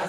Hey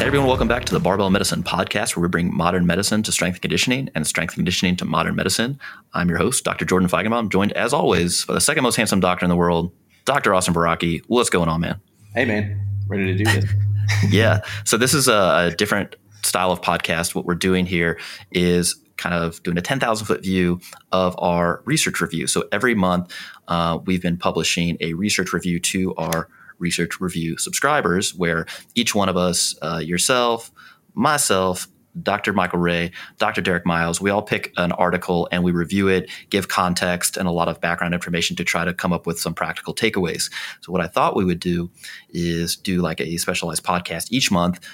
everyone, welcome back to the Barbell Medicine podcast where we bring modern medicine to strength and conditioning and strength and conditioning to modern medicine. I'm your host, Dr. Jordan Feigenbaum, joined as always by the second most handsome doctor in the world, Dr. Austin Baraki. What's going on, man? Hey, man, ready to do this. yeah. So this is a, a different style of podcast. What we're doing here is kind of doing a 10,000 foot view of our research review. So every month, uh, we've been publishing a research review to our research review subscribers, where each one of us, uh, yourself, myself, Dr. Michael Ray, Dr. Derek Miles, we all pick an article and we review it, give context and a lot of background information to try to come up with some practical takeaways. So, what I thought we would do is do like a specialized podcast each month.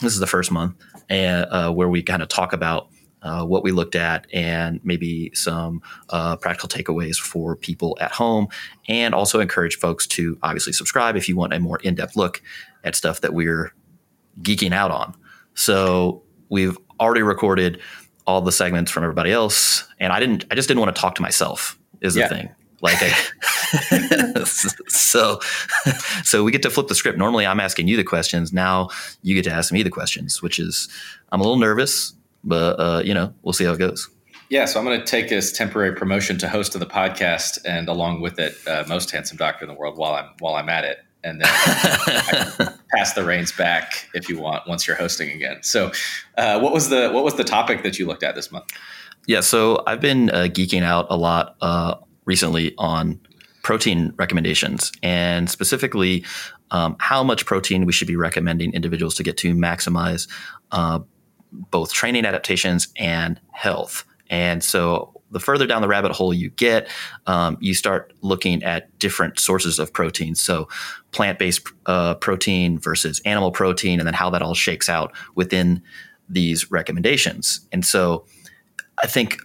This is the first month, and uh, where we kind of talk about uh, what we looked at and maybe some uh, practical takeaways for people at home, and also encourage folks to obviously subscribe if you want a more in depth look at stuff that we're geeking out on. So we've already recorded all the segments from everybody else, and I didn't. I just didn't want to talk to myself. Is Yeah. the thing. Like, I, so, so we get to flip the script. Normally, I'm asking you the questions. Now you get to ask me the questions, which is I'm a little nervous, but uh, you know, we'll see how it goes. Yeah, so I'm going to take this temporary promotion to host of the podcast, and along with it, uh, most handsome doctor in the world while I'm while I'm at it, and then I can pass the reins back if you want once you're hosting again. So, uh, what was the what was the topic that you looked at this month? Yeah, so I've been uh, geeking out a lot uh, recently on protein recommendations and specifically um, how much protein we should be recommending individuals to get to maximize uh, both training adaptations and health. And so the further down the rabbit hole you get, um, you start looking at different sources of protein. So plant based uh, protein versus animal protein, and then how that all shakes out within these recommendations. And so I think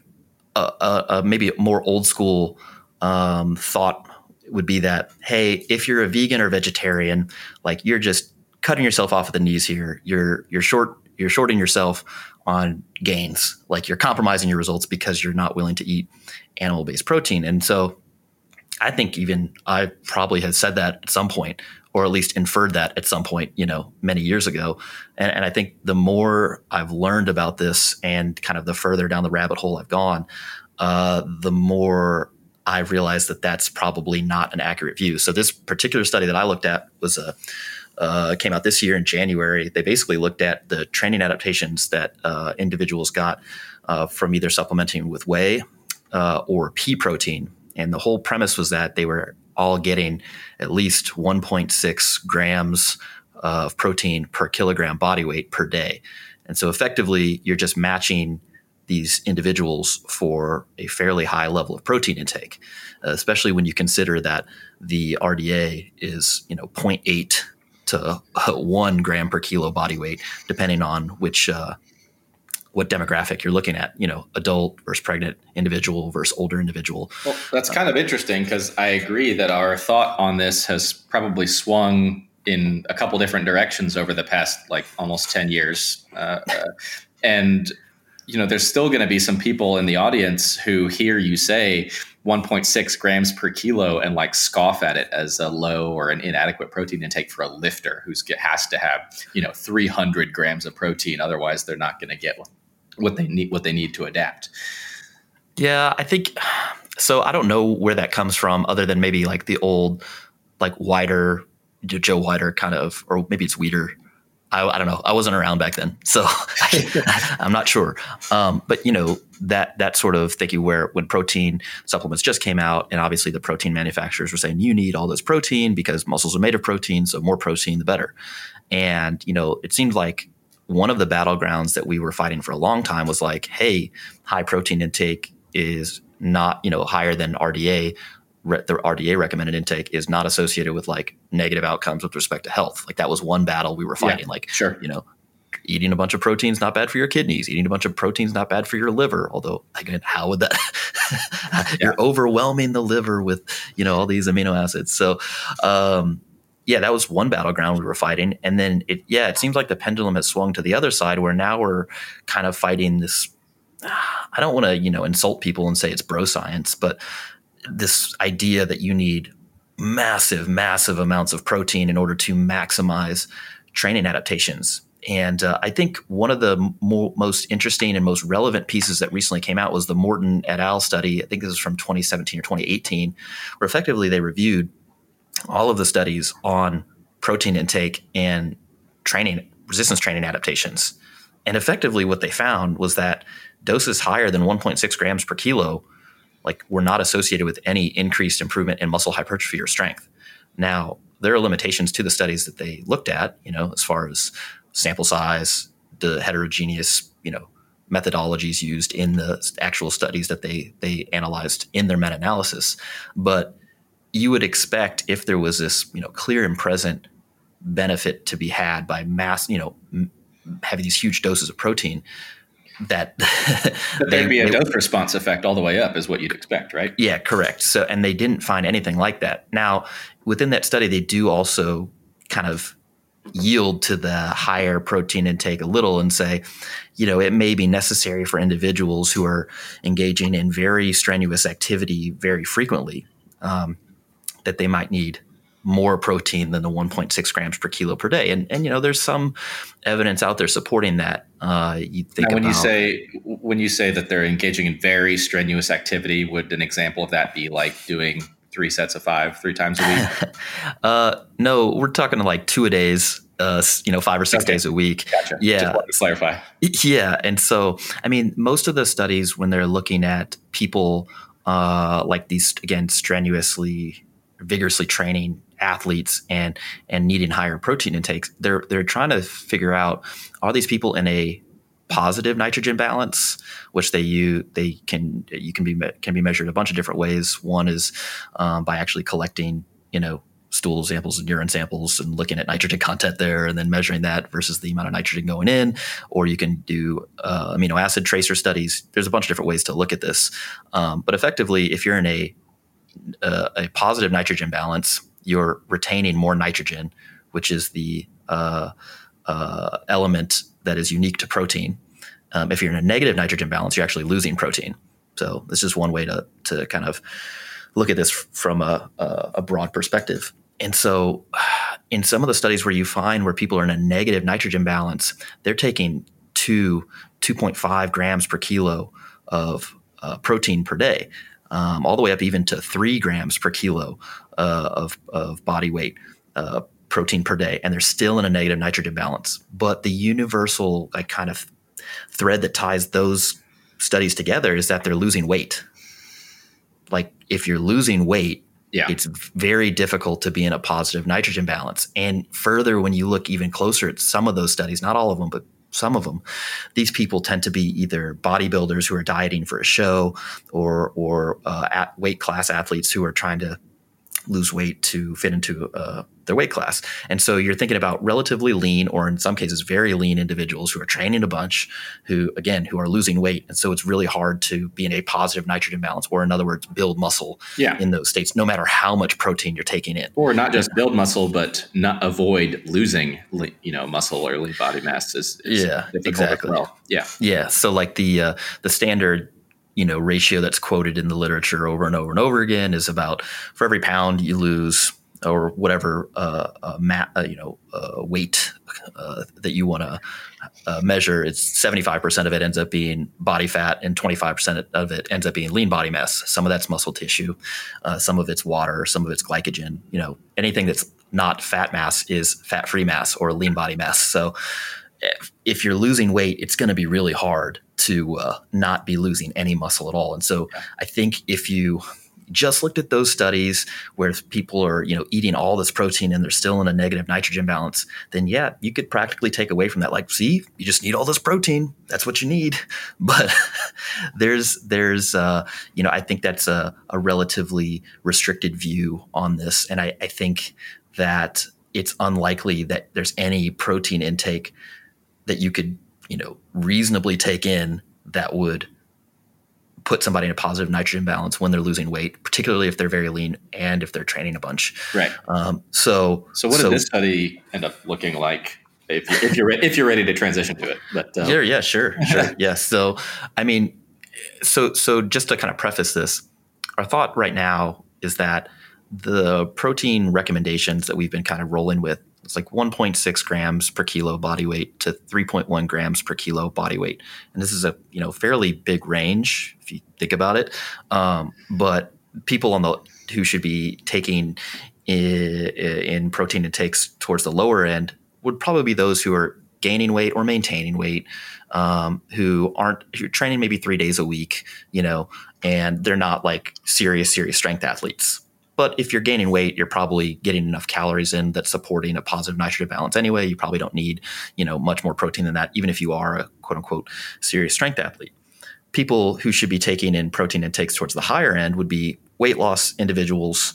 uh, maybe a more old school um, thought would be that hey, if you're a vegan or vegetarian, like you're just cutting yourself off at the knees here. You're you're short you're shorting yourself on gains. Like you're compromising your results because you're not willing to eat animal based protein. And so I think even I probably had said that at some point, or at least inferred that at some point, you know, many years ago. And, and I think the more I've learned about this and kind of the further down the rabbit hole I've gone, uh, the more I realized that that's probably not an accurate view. So this particular study that I looked at was a uh, came out this year in January. They basically looked at the training adaptations that uh, individuals got uh, from either supplementing with whey uh, or pea protein. And the whole premise was that they were all getting at least 1.6 grams of protein per kilogram body weight per day. And so effectively, you're just matching these individuals for a fairly high level of protein intake, especially when you consider that the RDA is, you know, 0.8 to uh, one gram per kilo body weight, depending on which uh, what demographic you're looking at. You know, adult versus pregnant individual versus older individual. Well, that's kind of interesting because I agree that our thought on this has probably swung in a couple different directions over the past like almost 10 years. Uh, uh, and, you know, there's still going to be some people in the audience who hear you say 1.6 grams per kilo and like scoff at it as a low or an inadequate protein intake for a lifter who's get, has to have, you know, 300 grams of protein. Otherwise, they're not going to get what they need, what they need to adapt. Yeah, I think so. I don't know where that comes from, other than maybe like the old, like wider Joe Wider kind of, or maybe it's Weeder. I, I don't know. I wasn't around back then, so I'm not sure. Um, but you know that that sort of thinking where when protein supplements just came out, and obviously the protein manufacturers were saying you need all this protein because muscles are made of protein, so more protein the better. And you know it seemed like one of the battlegrounds that we were fighting for a long time was like, hey, high protein intake is not you know higher than RDA re- the RDA recommended intake is not associated with like negative outcomes with respect to health. Like that was one battle we were fighting. Yeah, like, sure. you know, eating a bunch of proteins not bad for your kidneys. Eating a bunch of proteins not bad for your liver. Although, again, how would that? You're overwhelming the liver with you know all these amino acids. So, um, yeah, that was one battleground we were fighting, and then it yeah, it seems like the pendulum has swung to the other side where now we're kind of fighting this I don't want to, you know, insult people and say it's bro science, but this idea that you need massive, massive amounts of protein in order to maximize training adaptations. And uh, I think one of the mo- most interesting and most relevant pieces that recently came out was the Morton et al. study. I think this was from 2017 or 2018, where effectively they reviewed all of the studies on protein intake and training, resistance training adaptations. And effectively, what they found was that doses higher than 1.6 grams per kilo like were not associated with any increased improvement in muscle hypertrophy or strength. Now, there are limitations to the studies that they looked at, you know, as far as sample size, the heterogeneous, you know, methodologies used in the actual studies that they they analyzed in their meta-analysis. But you would expect if there was this, you know, clear and present benefit to be had by mass, you know, m- having these huge doses of protein, that there'd be a dose response effect all the way up is what you'd expect right? Yeah correct. So and they didn't find anything like that. Now within that study they do also kind of yield to the higher protein intake a little and say you know it may be necessary for individuals who are engaging in very strenuous activity very frequently um, that they might need more protein than the 1.6 grams per kilo per day. And and you know, there's some evidence out there supporting that. Uh, you think now, when about, you say when you say that they're engaging in very strenuous activity, would an example of that be like doing three sets of five three times a week? uh, no, we're talking like two a days. Uh, you know, five or six Okay. days a week. Gotcha. Yeah. Just wanted to clarify. Yeah, and so I mean, most of the studies when they're looking at people uh, like these again strenuously, vigorously training athletes and and needing higher protein intakes, they're they're trying to figure out are these people in a positive nitrogen balance, which they you they can you can be can be measured a bunch of different ways. One is um, by actually collecting you know stool samples and urine samples and looking at nitrogen content there and then measuring that versus the amount of nitrogen going in. Or you can do uh, amino acid tracer studies. There's a bunch of different ways to look at this. Um, but effectively if you're in a uh, a positive nitrogen balance you're retaining more nitrogen which is the uh, uh, element that is unique to protein um, if you're in a negative nitrogen balance you're actually losing protein so this is one way to to kind of look at this from a, a, broad perspective. And so, in some of the studies where you find where people are in a negative nitrogen balance, they're taking two, 2.5 grams per kilo of uh, protein per day, um, all the way up even to three grams per kilo uh, of, of body weight uh, protein per day. And they're still in a negative nitrogen balance. But the universal like, kind of thread that ties those studies together is that they're losing weight like if you're losing weight Yeah. it's very difficult to be in a positive nitrogen balance and further when you look even closer at some of those studies not all of them but some of them these people tend to be either bodybuilders who are dieting for a show or or uh, at weight class athletes who are trying to lose weight to fit into uh, their weight class. And so you're thinking about relatively lean, or in some cases, very lean individuals who are training a bunch, who again, who are losing weight. And so it's really hard to be in a positive nitrogen balance, or in other words, build muscle Yeah. in those states, no matter how much protein you're taking in. Or not just build muscle, but not avoid losing, you know, muscle or lean body mass is, is Yeah, exactly. well. Yeah. Yeah. So like the uh, the standard you know ratio that's quoted in the literature over and over and over again is about for every pound you lose or whatever uh, uh, uh, you know uh, weight uh, that you want to uh, measure, it's seventy five percent of it ends up being body fat, and twenty five percent of it ends up being lean body mass. Some of that's muscle tissue, some of it's water, some of it's glycogen. You know, anything that's not fat mass is fat free mass or lean body mass. So if, if you're losing weight, it's going to be really hard to uh, not be losing any muscle at all. And so I think if you just looked at those studies where people are you know eating all this protein and they're still in a negative nitrogen balance then yeah you could practically take away from that. Like see you just need all this protein. That's what you need. But there's there's uh, you know i think that's a, a relatively restricted view on this. And I, I think that it's unlikely that there's any protein intake that you could you know reasonably take in that would put somebody in a positive nitrogen balance when they're losing weight, particularly if they're very lean and if they're training a bunch. Right. Um, so, So what did this study end up looking like if, you, if you're re- if you're ready to transition to it. But uh, yeah, yeah, sure, sure, yeah. So, I mean, so so just to kind of preface this, our thought right now is that the protein recommendations that we've been kind of rolling with it's like 1.6 grams per kilo body weight to 3.1 grams per kilo body weight. And this is a you know fairly big range if you think about it. Um, but people on the who should be taking in, in protein intakes towards the lower end would probably be those who are gaining weight or maintaining weight um, who aren't who are training maybe three days a week you know and they're not like serious serious strength athletes but if you're gaining weight, you're probably getting enough calories in that's supporting a positive nitrogen balance anyway. You probably don't need, you know, much more protein than that, even if you are a quote unquote serious strength athlete. People who should be taking in protein intakes towards the higher end would be weight loss individuals,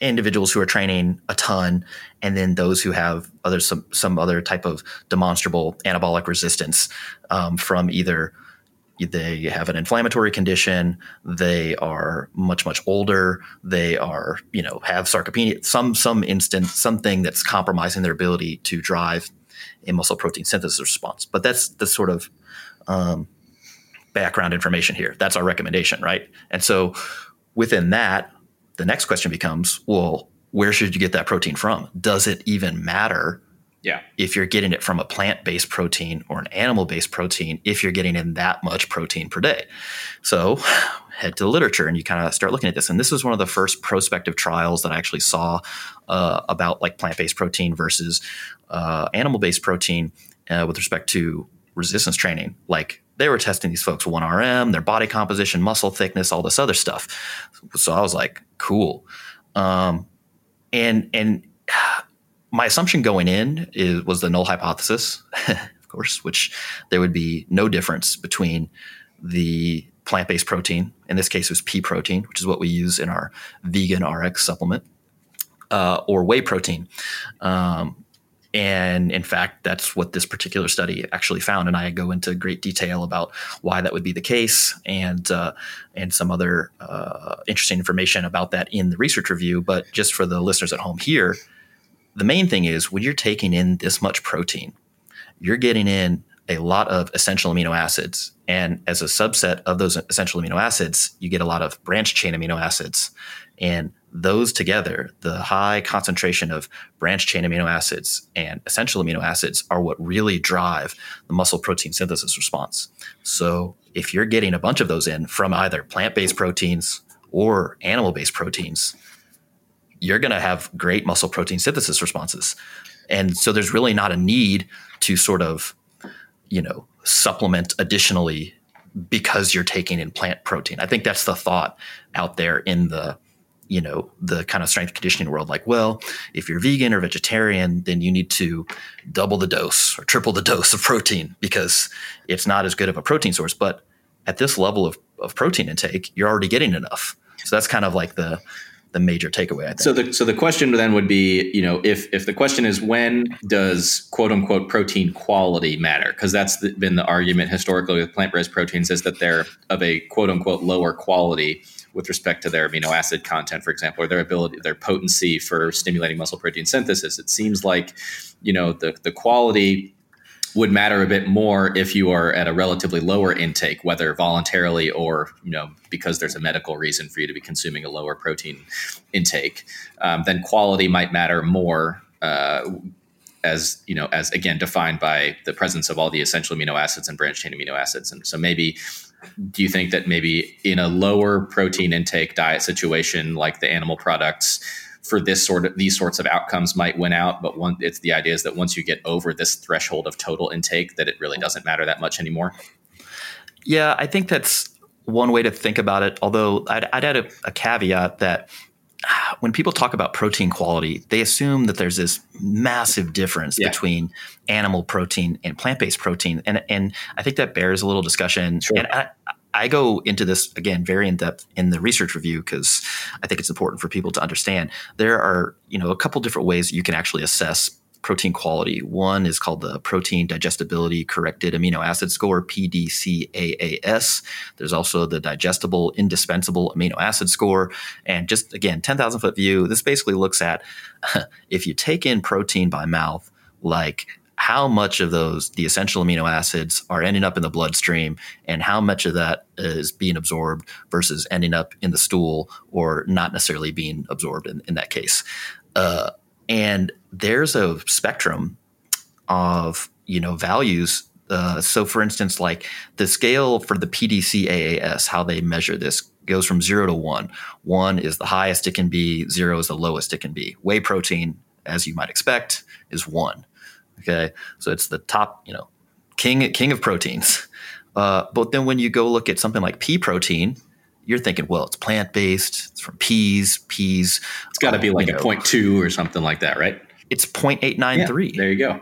individuals who are training a ton, and then those who have other some some other type of demonstrable anabolic resistance um, from either they have an inflammatory condition. They are much much older. They are you know have sarcopenia some some instance something that's compromising their ability to drive a muscle protein synthesis response. But that's the sort of um, background information here. That's our recommendation right? And so within that the next question becomes well where should you get that protein from? Does it even matter yeah. If you're getting it from a plant based protein or an animal based protein, if you're getting in that much protein per day. So head to the literature and you kind of start looking at this. And this was one of the first prospective trials that I actually saw uh, about like plant based protein versus uh, animal based protein uh, with respect to resistance training. Like they were testing these folks 1RM, their body composition, muscle thickness, all this other stuff. So I was like, cool. Um, and, and, my assumption going in is, was the null hypothesis, of course, which there would be no difference between the plant-based protein. In this case, it was pea protein, which is what we use in our vegan RX supplement, uh, or whey protein. Um, and in fact, that's what this particular study actually found. And I go into great detail about why that would be the case and uh, and some other uh, interesting information about that in the research review. But just for the listeners at home here, the main thing is when you're taking in this much protein, you're getting in a lot of essential amino acids. And as a subset of those essential amino acids, you get a lot of branch chain amino acids. And those together, the high concentration of branch chain amino acids and essential amino acids are what really drive the muscle protein synthesis response. So if you're getting a bunch of those in from either plant based proteins or animal based proteins, you're going to have great muscle protein synthesis responses. And so there's really not a need to sort of, you know, supplement additionally because you're taking in plant protein. I think that's the thought out there in the, you know, the kind of strength conditioning world. Like, well, if you're vegan or vegetarian, then you need to double the dose or triple the dose of protein because it's not as good of a protein source. But at this level of, of protein intake, you're already getting enough. So that's kind of like the the major takeaway. I think. So the so the question then would be, you know, if if the question is when does quote unquote protein quality matter? Because that's the, been the argument historically with plant based proteins is that they're of a quote unquote lower quality with respect to their amino acid content, for example, or their ability, their potency for stimulating muscle protein synthesis. It seems like, you know, the the quality would matter a bit more if you are at a relatively lower intake, whether voluntarily or you know because there's a medical reason for you to be consuming a lower protein intake. Um, then quality might matter more. Uh, as you know, as again defined by the presence of all the essential amino acids and branched chain amino acids, and so maybe do you think that maybe in a lower protein intake diet situation like the animal products, for this sort of these sorts of outcomes might win out. But one, it's the idea is that once you get over this threshold of total intake, that it really mm-hmm. doesn't matter that much anymore. Yeah, I think that's one way to think about it. Although I'd, I'd add a, a caveat that when people talk about protein quality, they assume that there's this massive difference yeah. between animal protein and plant-based protein, and and I think that bears a little discussion. Sure. And I, I go into this again very in depth in the research review because I think it's important for people to understand. There are you know a couple different ways you can actually assess protein quality. One is called the Protein Digestibility Corrected Amino Acid Score (PDCAAS). There's also the Digestible Indispensable Amino Acid Score, and just again, ten thousand foot view. This basically looks at if you take in protein by mouth, like how much of those the essential amino acids are ending up in the bloodstream and how much of that is being absorbed versus ending up in the stool or not necessarily being absorbed in, in that case. Uh, and there's a spectrum of you know values. Uh, so for instance like the scale for the pdcaas how they measure this goes from zero to one. One is the highest it can be zero is the lowest it can be. Whey protein as you might expect is one okay so it's the top you know king king of proteins uh, but then when you go look at something like pea protein you're thinking well it's plant-based it's from peas peas It's got to be uh, like a know, point two or something like that, right? it's 0.893 There you go.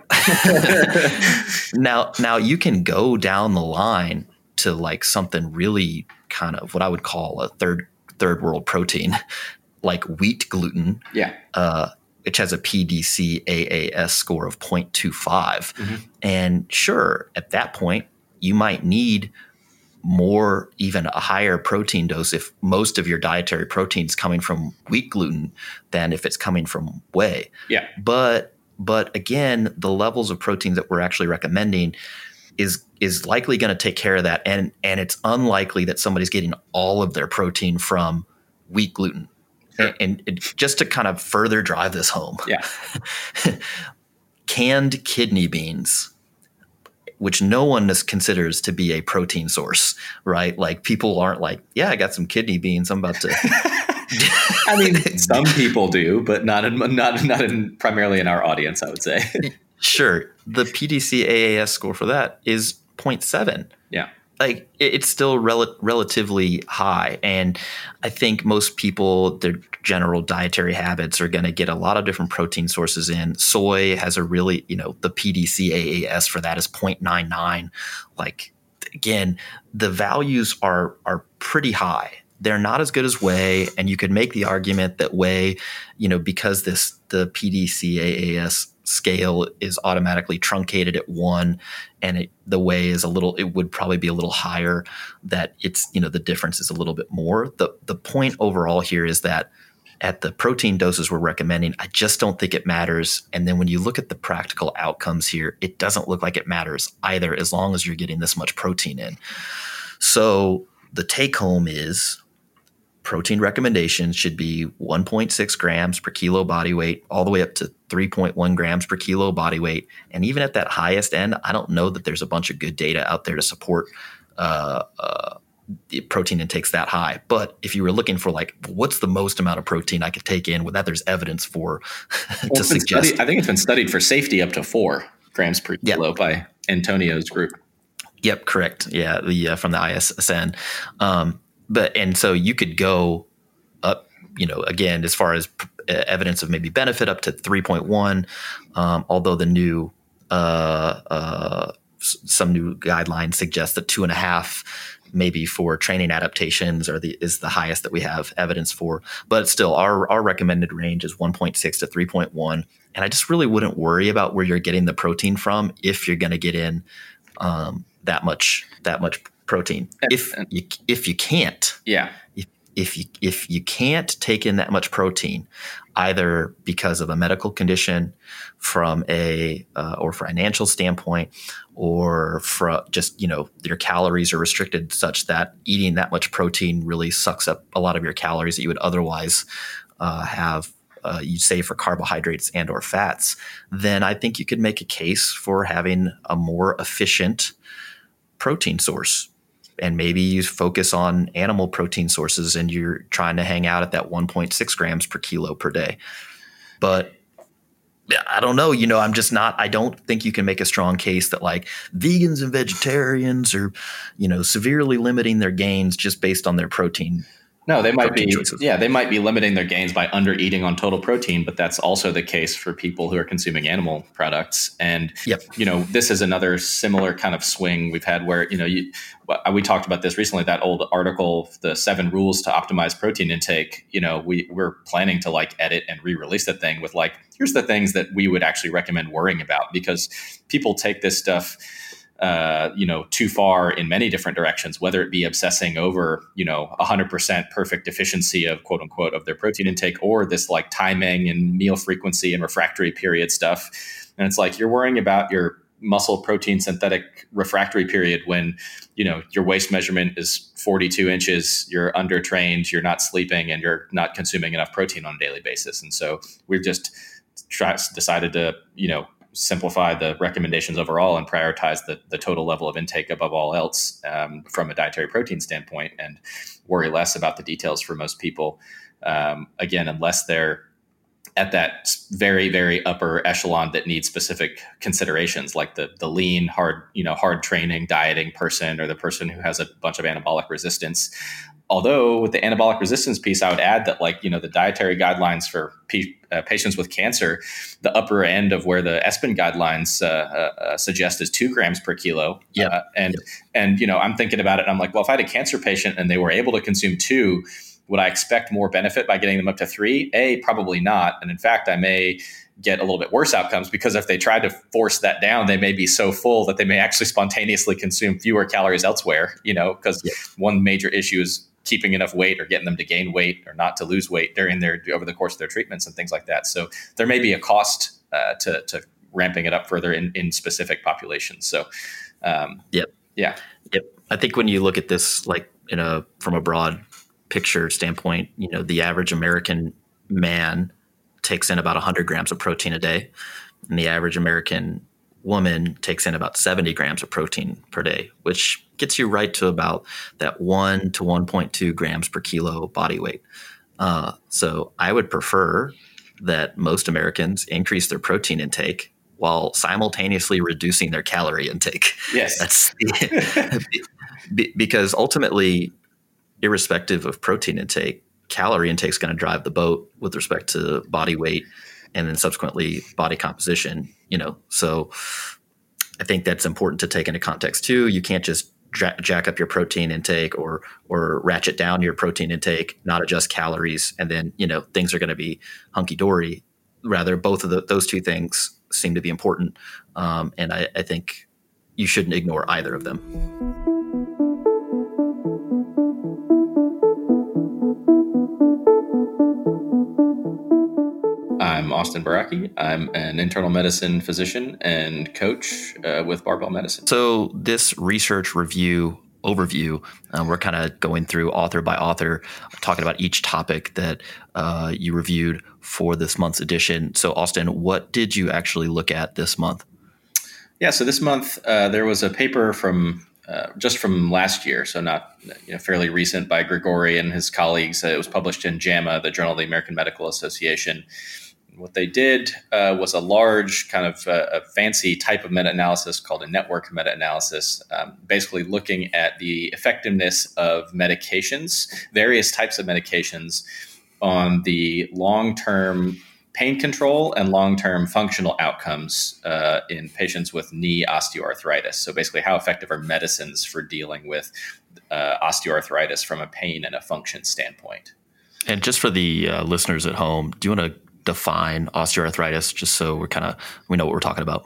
now now you can go down the line to like something really kind of what I would call a third third world protein, like wheat gluten, yeah. uh, which has a PDC AAS score of 0.25. Mhm. And sure, at that point, you might need more, even a higher protein dose if most of your dietary protein is coming from wheat gluten than if it's coming from whey Yeah. but but again the levels of protein that we're actually recommending is is likely going to take care of that and and it's unlikely that somebody's getting all of their protein from wheat gluten And, and just to kind of further drive this home Yeah. canned kidney beans which no one is- considers to be a protein source right like people aren't like yeah i got some kidney beans i'm about to I mean, some people do, but not in not not in primarily in our audience. I would say. Sure. The PDC AAS score for that is 0.7. Yeah. Like it's still rel- relatively high. And I think most people, their general dietary habits are going to get a lot of different protein sources in. Soy has a really, you know, the PDC AAS for that is 0.99. Like again, the values are are pretty high. They're not as good as whey, and you could make the argument that whey, you know, because this the PDCAAS scale is automatically truncated at one, and it, the way is a little, it would probably be a little higher. That it's you know the difference is a little bit more. the The point overall here is that at the protein doses we're recommending, I just don't think it matters. And then when you look at the practical outcomes here, it doesn't look like it matters either, as long as you're getting this much protein in. So the take home is protein recommendations should be 1.6 grams per kilo body weight, all the way up to 3.1 grams per kilo body weight. And even at that highest end, I don't know that there's a bunch of good data out there to support uh, uh, the protein intakes that high. But if you were looking for like, what's the most amount of protein I could take in, with that there's evidence for to it's suggest. studied- I think it's been studied for safety up to four grams per kilo by Antonio's group. Yep, correct. Yeah, the uh, from the ISSN. Um, but and so you could go up, you know, again as far as uh, evidence of maybe benefit up to three point one. Um, although the new uh, uh, some new guidelines suggest that two and a half maybe for training adaptations are the is the highest that we have evidence for but still our our recommended range is 1.6 to 3.1 and i just really wouldn't worry about where you're getting the protein from if you're going to get in um, that much that much protein if you if you can't Yeah. if you if you can't take in that much protein, either because of a medical condition, from a uh, or financial standpoint, or from just you know your calories are restricted such that eating that much protein really sucks up a lot of your calories that you would otherwise uh, have. Uh, you save for carbohydrates and or fats, then I think you could make a case for having a more efficient protein source and maybe you focus on animal protein sources and you're trying to hang out at that 1.6 grams per kilo per day. But I don't know. You know, I'm just not, I don't think you can make a strong case that like vegans and vegetarians are, you know, severely limiting their gains just based on their protein. No, they might be. choices. Yeah, they might be limiting their gains by under eating on total protein, but that's also the case for people who are consuming animal products. And Yep. you know, this is another similar kind of swing we've had where you know you uh, we talked about this recently. That old article, the seven rules to optimize protein intake. You know, we we're planning to like edit and re-release the thing with like here's the things that we would actually recommend worrying about because people take this stuff uh, you know, too far in many different directions, whether it be obsessing over, you know, 100% perfect efficiency of quote unquote of their protein intake or this like timing and meal frequency and refractory period stuff. And it's like you're worrying about your muscle protein synthetic refractory period when you know your waist measurement is 42 inches you're undertrained you're not sleeping and you're not consuming enough protein on a daily basis and so we've just decided to you know simplify the recommendations overall and prioritize the, the total level of intake above all else um, from a dietary protein standpoint and worry less about the details for most people. Um, again unless they're at that very very upper echelon that needs specific considerations like the the lean hard you know hard training dieting person or the person who has a bunch of anabolic resistance although with the anabolic resistance piece i would add that like you know the dietary guidelines for p- uh, patients with cancer the upper end of where the ESPEN guidelines uh, uh, uh, suggest is two grams per kilo yeah uh, and yep. and you know i'm thinking about it and i'm like well if i had a cancer patient and they were able to consume two would I expect more benefit by getting them up to three? A, probably not. And in fact, I may get a little bit worse outcomes because if they try to force that down, they may be so full that they may actually spontaneously consume fewer calories elsewhere, you know, because yeah. one major issue is keeping enough weight or getting them to gain weight or not to lose weight during their over the course of their treatments and things like that. So there may be a cost uh, to, to ramping it up further in, in specific populations. So, um, yep. Yeah. Yep. I think when you look at this, like in a, from a broad picture standpoint, you know, the average American man takes in about 100 grams of protein a day, and the average American woman takes in about 70 grams of protein per day, which gets you right to about that 1 to 1.2 grams per kilo body weight. Uh, so I would prefer that most Americans increase their protein intake while simultaneously reducing their calorie intake. Yes. That's because ultimately irrespective of protein intake, calorie intake is going to drive the boat with respect to body weight and then subsequently body composition. You know, so I think that's important to take into context too. You can't just jack up your protein intake or or ratchet down your protein intake, not adjust calories, and then you know things are going to be hunky dory. Rather, both of the, those two things seem to be important, um, and I, I think you shouldn't ignore either of them. Austin Baraki. I'm an internal medicine physician and coach uh, with Barbell Medicine. So, this research review overview, uh, we're kind of going through author by author, talking about each topic that uh, you reviewed for this month's edition. So, Austin, what did you actually look at this month? Yeah, so this month uh, there was a paper from uh, just from last year, so not you know, fairly recent, by Gregori and his colleagues. it was published in JAMA, the Journal of the American Medical Association what they did uh, was a large, kind of uh, a fancy type of meta analysis called a network meta analysis, um, basically looking at the effectiveness of medications, various types of medications, on the long term pain control and long term functional outcomes uh, in patients with knee osteoarthritis. So, basically, how effective are medicines for dealing with uh, osteoarthritis from a pain and a function standpoint? And just for the uh, listeners at home, do you want to define osteoarthritis just so we're kind of we know what we're talking about?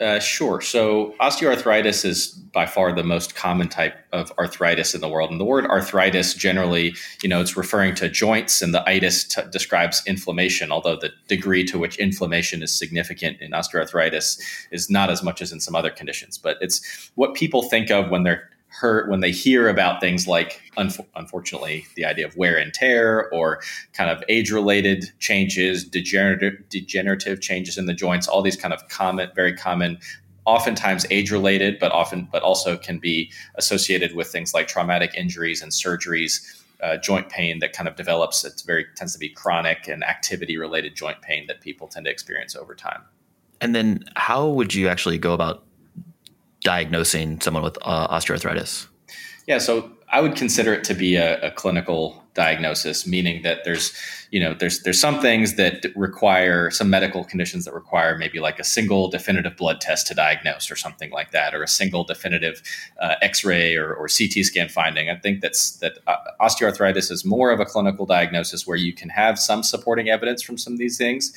Uh, sure. So osteoarthritis is by far the most common type of arthritis in the world. And the word arthritis generally, you know, it's referring to joints, and the itis t- describes inflammation. Although the degree to which inflammation is significant in osteoarthritis is not as much as in some other conditions. But it's what people think of when they're hurt when they hear about things like unfortunately the idea of wear and tear or kind of age related changes degenerative degenerative changes in the joints all these kind of common very common oftentimes age related but often but also can be associated with things like traumatic injuries and surgeries uh, joint pain that kind of develops. It's very tends to be chronic and activity related joint pain that people tend to experience over time. And then how would you actually go about diagnosing someone with uh, osteoarthritis? Yeah, so I would consider it to be a, a, clinical diagnosis, meaning that there's, you know, there's there's some things that require some medical conditions that require maybe like a single definitive blood test to diagnose or something like that, or a single definitive uh, X-ray or, or, CT scan finding. I think that's that uh, osteoarthritis is more of a clinical diagnosis where you can have some supporting evidence from some of these things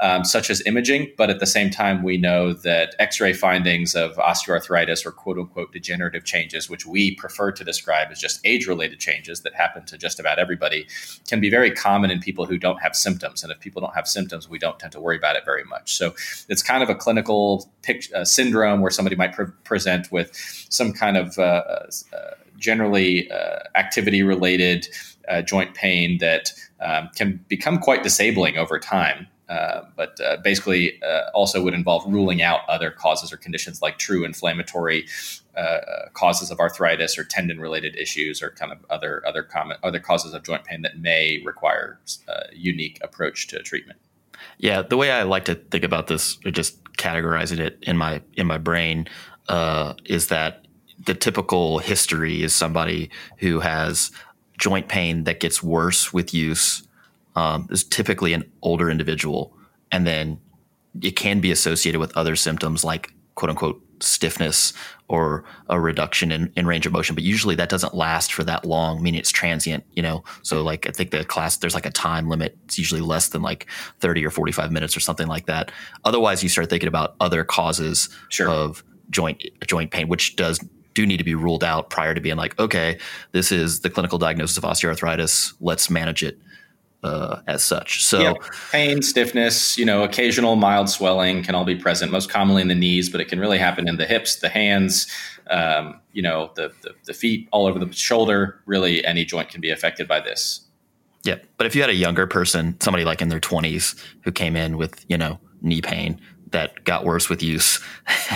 um, such as imaging. But at the same time, we know that x ray findings of osteoarthritis or quote unquote degenerative changes, which we prefer to describe just age related changes that happen to just about everybody, can be very common in people who don't have symptoms. And if people don't have symptoms, we don't tend to worry about it very much. So it's kind of a clinical pic- uh, syndrome where somebody might pre- present with some kind of uh, uh, generally uh, activity related uh, joint pain that um, can become quite disabling over time. Uh, but uh, basically, uh, also would involve ruling out other causes or conditions like true inflammatory uh, causes of arthritis or tendon-related issues, or kind of other other common other causes of joint pain that may require a unique approach to treatment. Yeah, the way I like to think about this, or just categorizing it in my in my brain, uh, is that the typical history is somebody who has joint pain that gets worse with use um, is typically an older individual, and then it can be associated with other symptoms like quote unquote stiffness or a reduction in, in range of motion but usually that doesn't last for that long meaning it's transient you know? So like i think the class there's like a time limit. It's usually less than like 30 or 45 minutes or something like that. Otherwise you start thinking about other causes Sure. of joint joint pain which does do need to be ruled out prior to being like okay this is the clinical diagnosis of osteoarthritis. Let's manage it uh, as such so Yeah. Pain, stiffness, you know, occasional mild swelling can all be present, most commonly in the knees, but it can really happen in the hips, the hands, um, you know, the, the, the feet, all over the shoulder. Really, any joint can be affected by this. Yeah, but if you had a younger person, somebody like in their 20s who came in with, you know, knee pain that got worse with use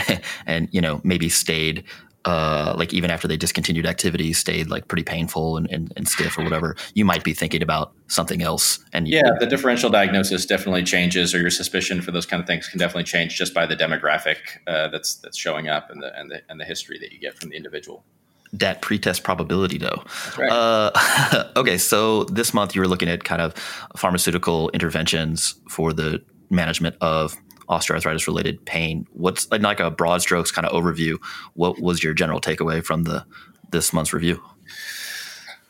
and, you know, maybe stayed uh, like even after they discontinued activity, stayed like pretty painful and, and, and stiff or whatever, you might be thinking about something else. And you- Yeah, the differential diagnosis definitely changes, or your suspicion for those kind of things can definitely change just by the demographic uh, that's that's showing up and the, and the and the history that you get from the individual. that pretest probability though. right. Uh, okay, so this month you were looking at kind of pharmaceutical interventions for the management of osteoarthritis related pain. What's like, a broad strokes kind of overview? What was your general takeaway from the this month's review?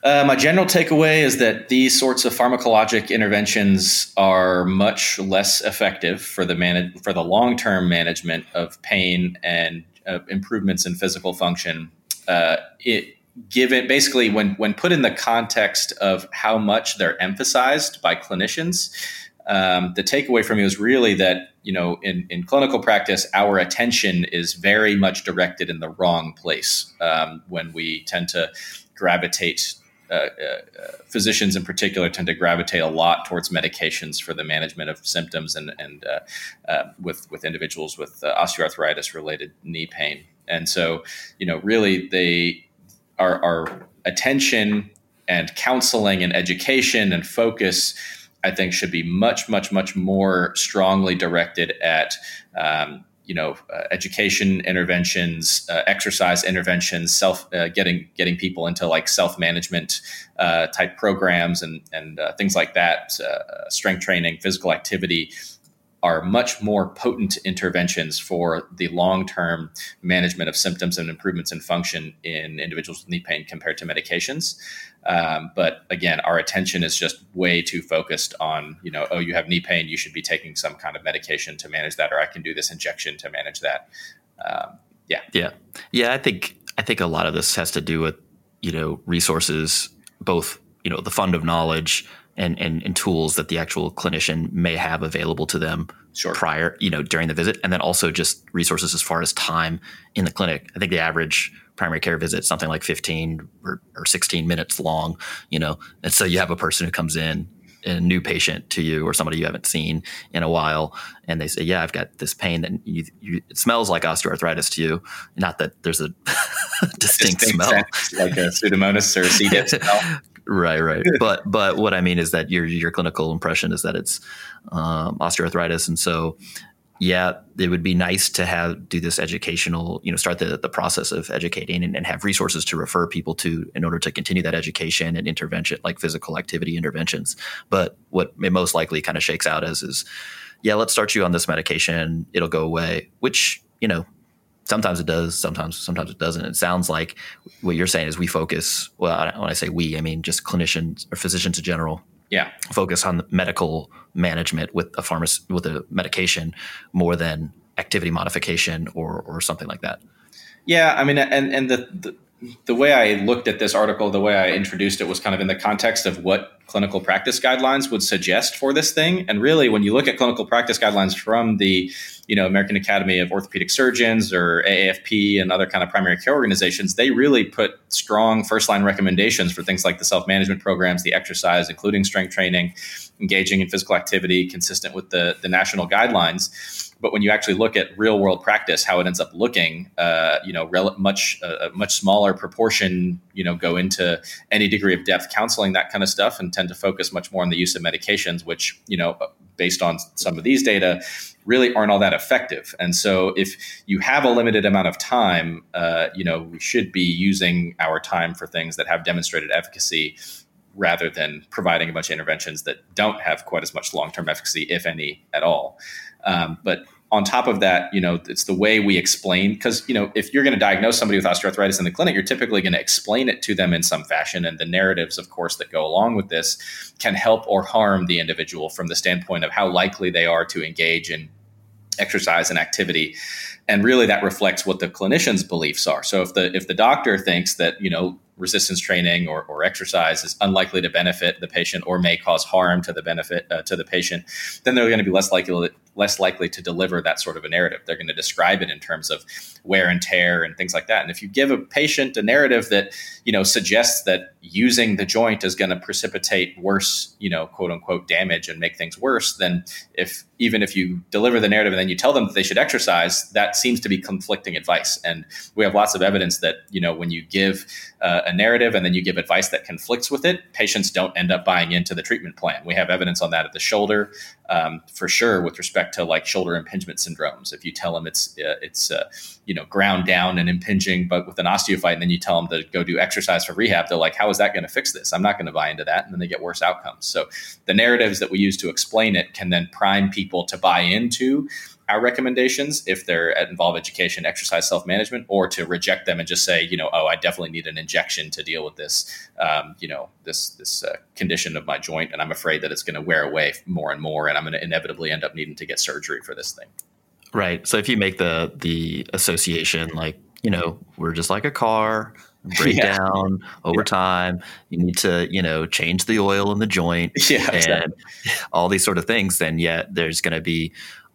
Uh, my general takeaway is that these sorts of pharmacologic interventions are much less effective for the man- for the long term management of pain and uh, improvements in physical function. Uh, it given basically when when put in the context of how much they're emphasized by clinicians. Um, the takeaway from me was really that you know in, in clinical practice our attention is very much directed in the wrong place um, when we tend to gravitate uh, uh, physicians in particular tend to gravitate a lot towards medications for the management of symptoms and, and uh, uh, with, with individuals with uh, osteoarthritis related knee pain. And so, you know, really they our, our attention and counseling and education and focus, I think, should be much, much, much more strongly directed at um, you know, uh, education interventions, uh, exercise interventions, self uh, getting getting people into like self management uh, type programs and and uh, things like that. Uh, strength training, physical activity are much more potent interventions for the long term management of symptoms and improvements in function in individuals with knee pain compared to medications. Um, but again, our attention is just way too focused on, you know, oh, you have knee pain, you should be taking some kind of medication to manage that, or I can do this injection to manage that. Um, yeah. Yeah, yeah. I think I think a lot of this has to do with you know resources, both you know the fund of knowledge and and, and tools that the actual clinician may have available to them Sure. prior, you know, during the visit, and then also just resources as far as time in the clinic. I think the average primary care visit is something like 15 or, or 16 minutes long, you know, and so you have a person who comes in, a new patient to you or somebody you haven't seen in a while, and they say, "Yeah, I've got this pain that you, you, it smells like osteoarthritis to you." Not that there's a distinct, smell, sense, like a pseudomonas or a C. diff smell. Right right. But but what i mean is that your your clinical impression is that it's um, osteoarthritis. And so yeah it would be nice to have do this educational you know start the, the process of educating and, and have resources to refer people to in order to continue that education and intervention like physical activity interventions. But what it most likely kind of shakes out as is yeah let's start you on this medication. It'll go away which you know sometimes it does sometimes sometimes it doesn't. It sounds like what you're saying is we focus well when i say we i mean just clinicians or physicians in general. Yeah. focus on the medical management with a pharmac- with a medication more than activity modification or or something like that. Yeah, I mean, and and the, the the way I looked at this article, the way I introduced it was kind of in the context of what clinical practice guidelines would suggest for this thing. And really, when you look at clinical practice guidelines from the, you know, American Academy of Orthopedic Surgeons or AAFP and other kind of primary care organizations, they really put strong first line recommendations for things like the self management programs, the exercise, including strength training, engaging in physical activity, consistent with the the national guidelines but when you actually look at real world practice, how it ends up looking, uh, you know, rel- much uh, a much smaller proportion, you know, go into any degree of depth counseling, that kind of stuff, and tend to focus much more on the use of medications, which you know, based on some of these data, really aren't all that effective. And so, if you have a limited amount of time, uh, you know, we should be using our time for things that have demonstrated efficacy rather than providing a bunch of interventions that don't have quite as much long term efficacy, if any at all. Um, but on top of that, you know, it's the way we explain because you know if you're going to diagnose somebody with osteoarthritis in the clinic, you're typically going to explain it to them in some fashion, and the narratives, of course, that go along with this can help or harm the individual from the standpoint of how likely they are to engage in exercise and activity. And really that reflects what the clinician's beliefs are. So if the if the doctor thinks that you know resistance training or, or exercise is unlikely to benefit the patient or may cause harm to the benefit uh, to the patient, then they're going to be less likely less likely to deliver that sort of a narrative. They're going to describe it in terms of wear and tear and things like that. And if you give a patient a narrative that you know suggests that using the joint is going to precipitate worse, you know, quote unquote damage and make things worse, then if even if you deliver the narrative and then you tell them that they should exercise, that seems to be conflicting advice. And we have lots of evidence that you know when you give uh, a narrative and then you give advice that conflicts with it, patients don't end up buying into the treatment plan. We have evidence on that at the shoulder, um, for sure, with respect to like shoulder impingement syndromes. If you tell them it's uh, it's uh, you know ground down and impinging, but with an osteophyte, and then you tell them to go do exercise for rehab, they're like, "How is that going to fix this? I'm not going to buy into that," and then they get worse outcomes. So the narratives that we use to explain it can then prime people to buy into our recommendations if they're at involve education, exercise self management, or to reject them and just say, you know, oh, I definitely need an injection to deal with this, um, you know, this this uh, condition of my joint, and I'm afraid that it's going to wear away more and more, and I'm going to inevitably end up needing to get surgery for this thing. Right. So if you make the the association like you know we're just like a car break yeah. down over yeah. time. You need to, you know, change the oil in the joint yeah, and exactly. all these sort of things. Then yet there's going to be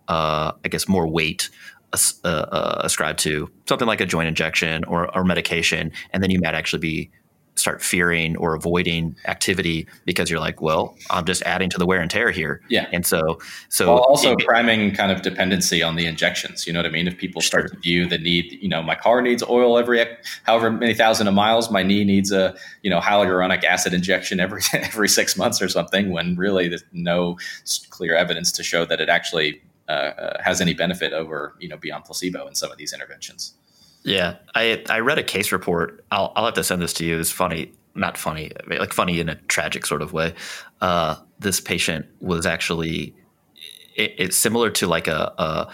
uh, I guess, more weight uh, uh, ascribed to something like a joint injection or, or medication, and then you might actually be start fearing or avoiding activity because you're like, well, I'm just adding to the wear and tear here. Yeah. And so, so well, also it, priming kind of dependency on the injections. You know what I mean? If people start sure. to view the need, you know, my car needs oil every however many thousand of miles, my knee needs a you know hyaluronic acid injection every every six months or something. When really there's no clear evidence to show that it actually uh, uh, has any benefit over you know beyond placebo in some of these interventions. Yeah, I I read a case report. I'll I'll have to send this to you. It's funny, not funny, like funny in a tragic sort of way. Uh, this patient was actually it, it's similar to like a, a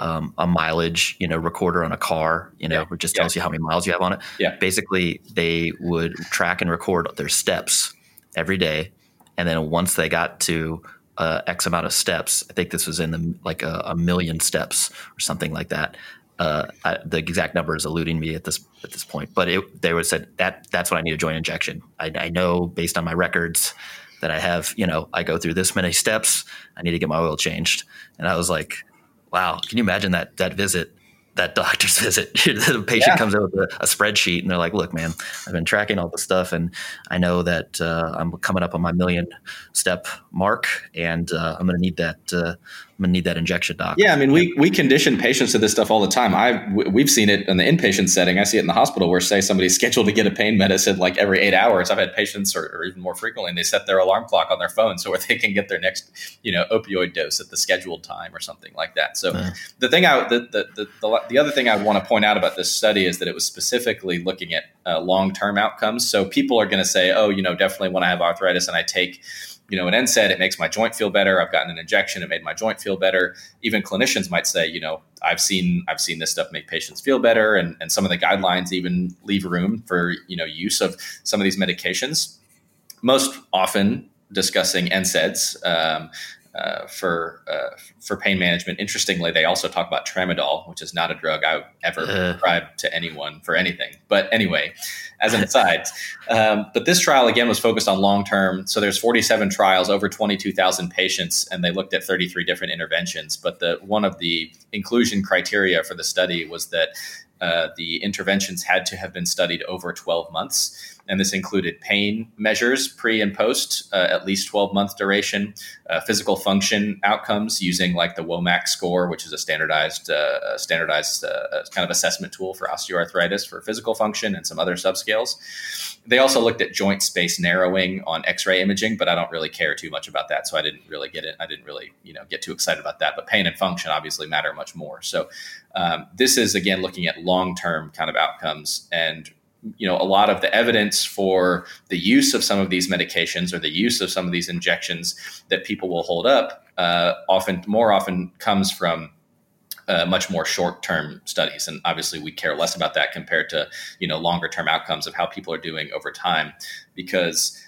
um, a mileage, you know, recorder on a car, you know, yeah. it just tells yeah. you how many miles you have on it. Yeah. Basically, they would track and record their steps every day, and then once they got to uh, X amount of steps. I think this was in the like a, a million steps or something like that. Uh, I, the exact number is eluding me at this at this point, but it, they would said that that's what I need a joint injection. I, I, know based on my records that I have, you know, I go through this many steps. I need to get my oil changed, and I was like, wow, can you imagine that that visit? That doctor's visit. the patient yeah. comes in with a, a, spreadsheet and they're like, "Look, man, I've been tracking all this stuff, and I know that uh, I'm coming up on my million step mark, and uh, I'm going to need that. I'm gonna need that injection, doc. Yeah, I mean, we we condition patients to this stuff all the time. I we've seen it in the inpatient setting. I see it in the hospital where say somebody's scheduled to get a pain medicine like every eight hours. I've had patients, or, or even more frequently, and they set their alarm clock on their phone so where they can get their next you know opioid dose at the scheduled time or something like that. So uh. the thing I the the, the the, the other thing I want to point out about this study is that it was specifically looking at uh, long term outcomes. So people are going to say, oh, you know, definitely when I have arthritis and I take you know, an NSAID, it makes my joint feel better. I've gotten an injection, it made my joint feel better. Even clinicians might say, you know, I've seen I've seen this stuff make patients feel better, and, and some of the guidelines even leave room for you know use of some of these medications. Most often discussing NSAIDs, um, uh, for uh, for pain management. Interestingly, they also talk about tramadol, which is not a drug I would ever Uh. prescribe to anyone for anything. But anyway, as an aside, um, but this trial again was focused on long term. So there's 47 trials, over 22,000 patients, and they looked at 33 different interventions. But the one of the inclusion criteria for the study was that uh, the interventions had to have been studied over 12 months. And this included pain measures pre and post, uh, at least 12 month duration, uh, physical function outcomes using like the WOMAC score, which is a standardized, uh, standardized uh, kind of assessment tool for osteoarthritis for physical function and some other subscales. They also looked at joint space narrowing on X-ray imaging, but I don't really care too much about that, so I didn't really get it. I didn't really, you know, get too excited about that. But pain and function obviously matter much more. So um, this is again looking at long-term kind of outcomes and you know a lot of the evidence for the use of some of these medications or the use of some of these injections that people will hold up uh, often more often comes from uh, much more short-term studies. And obviously we care less about that compared to you know longer term outcomes of how people are doing over time because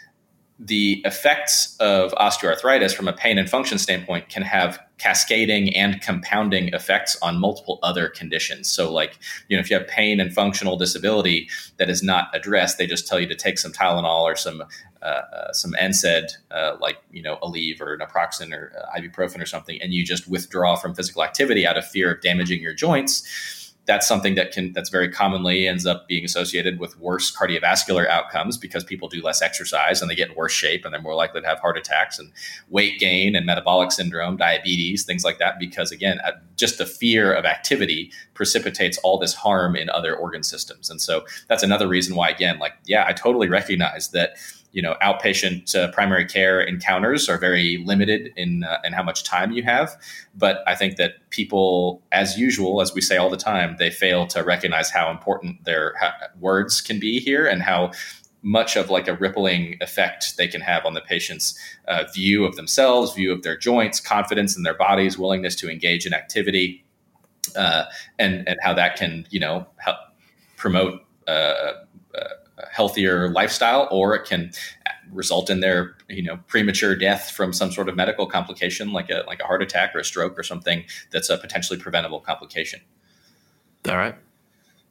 the effects of osteoarthritis from a pain and function standpoint can have cascading and compounding effects on multiple other conditions. So, like, you know, if you have pain and functional disability that is not addressed, they just tell you to take some Tylenol or some uh, uh, some NSAID, uh, like you know, Aleve or naproxen or uh, ibuprofen or something, and you just withdraw from physical activity out of fear of damaging your joints that's something that can that's very commonly ends up being associated with worse cardiovascular outcomes because people do less exercise and they get in worse shape and they're more likely to have heart attacks and weight gain and metabolic syndrome diabetes things like that because again uh, just the fear of activity precipitates all this harm in other organ systems. And so that's another reason why again like yeah i totally recognize that you know outpatient uh, primary care encounters are very limited in uh, in how much time you have. But i think that people as usual as we say all the time they fail to recognize how important their words can be here and how much of like a rippling effect they can have on the patient's uh, view of themselves view of their joints confidence in their bodies willingness to engage in activity uh, and and how that can you know help promote uh, healthier lifestyle or it can result in their you know premature death from some sort of medical complication like a like a heart attack or a stroke or something that's a potentially preventable complication. All right.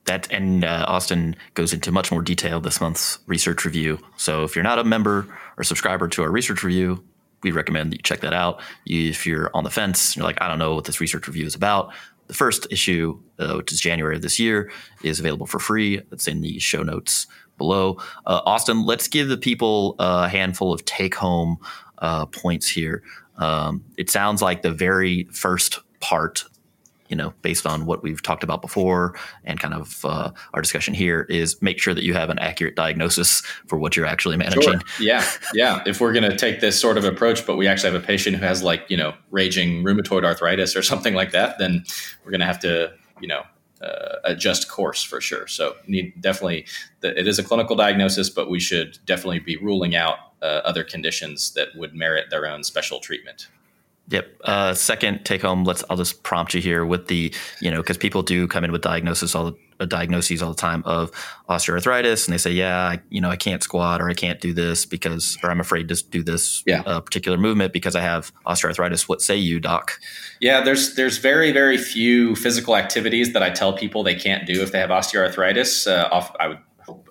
That and uh, austin goes into much more detail this month's research review. So if you're not a member or subscriber to our research review we recommend that you check that out. If you're on the fence you're like i don't know what this research review is about the first issue, uh, which is January of this year, is available for free. It's in the show notes below. Uh, Austin, let's give the people a handful of take home uh, points here. Um, it sounds like the very first part, you know, based on what we've talked about before and kind of uh, our discussion here, is make sure that you have an accurate diagnosis for what you're actually managing. Sure. Yeah, yeah. If we're going to take this sort of approach, but we actually have a patient who has like you know raging rheumatoid arthritis or something like that, then we're going to have to you know uh, just course for sure. So need definitely the, it is a clinical diagnosis, but we should definitely be ruling out uh, other conditions that would merit their own special treatment. Yep. Uh, second take home. Let's. I'll just prompt you here with the you know because people do come in with diagnosis all the diagnoses all the time of osteoarthritis, and they say, yeah, I, you know, I can't squat or I can't do this because, or I'm afraid to do this Yeah. uh, particular movement because I have osteoarthritis. What say you, doc? Yeah, there's there's very very few physical activities that I tell people they can't do if they have osteoarthritis. Uh, off, I would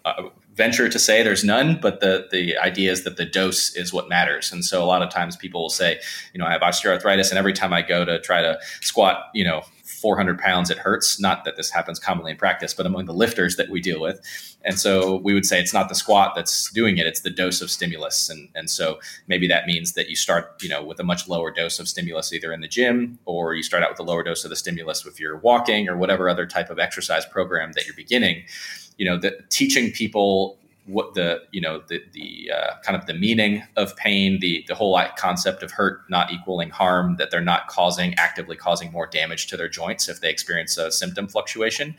uh, venture to say there's none, but the the idea is that the dose is what matters. And so a lot of times people will say, you know, I have osteoarthritis, and every time I go to try to squat, you know. 400 pounds, it hurts. Not that this happens commonly in practice, but among the lifters that we deal with. And so we would say it's not the squat that's doing it, it's the dose of stimulus. And, and so maybe that means that you start, you know, with a much lower dose of stimulus either in the gym or you start out with a lower dose of the stimulus if you're walking or whatever other type of exercise program that you're beginning. You know, the, teaching people what the you know the the uh, kind of the meaning of pain, the the whole concept of hurt not equaling harm, that they're not causing actively causing more damage to their joints if they experience a symptom fluctuation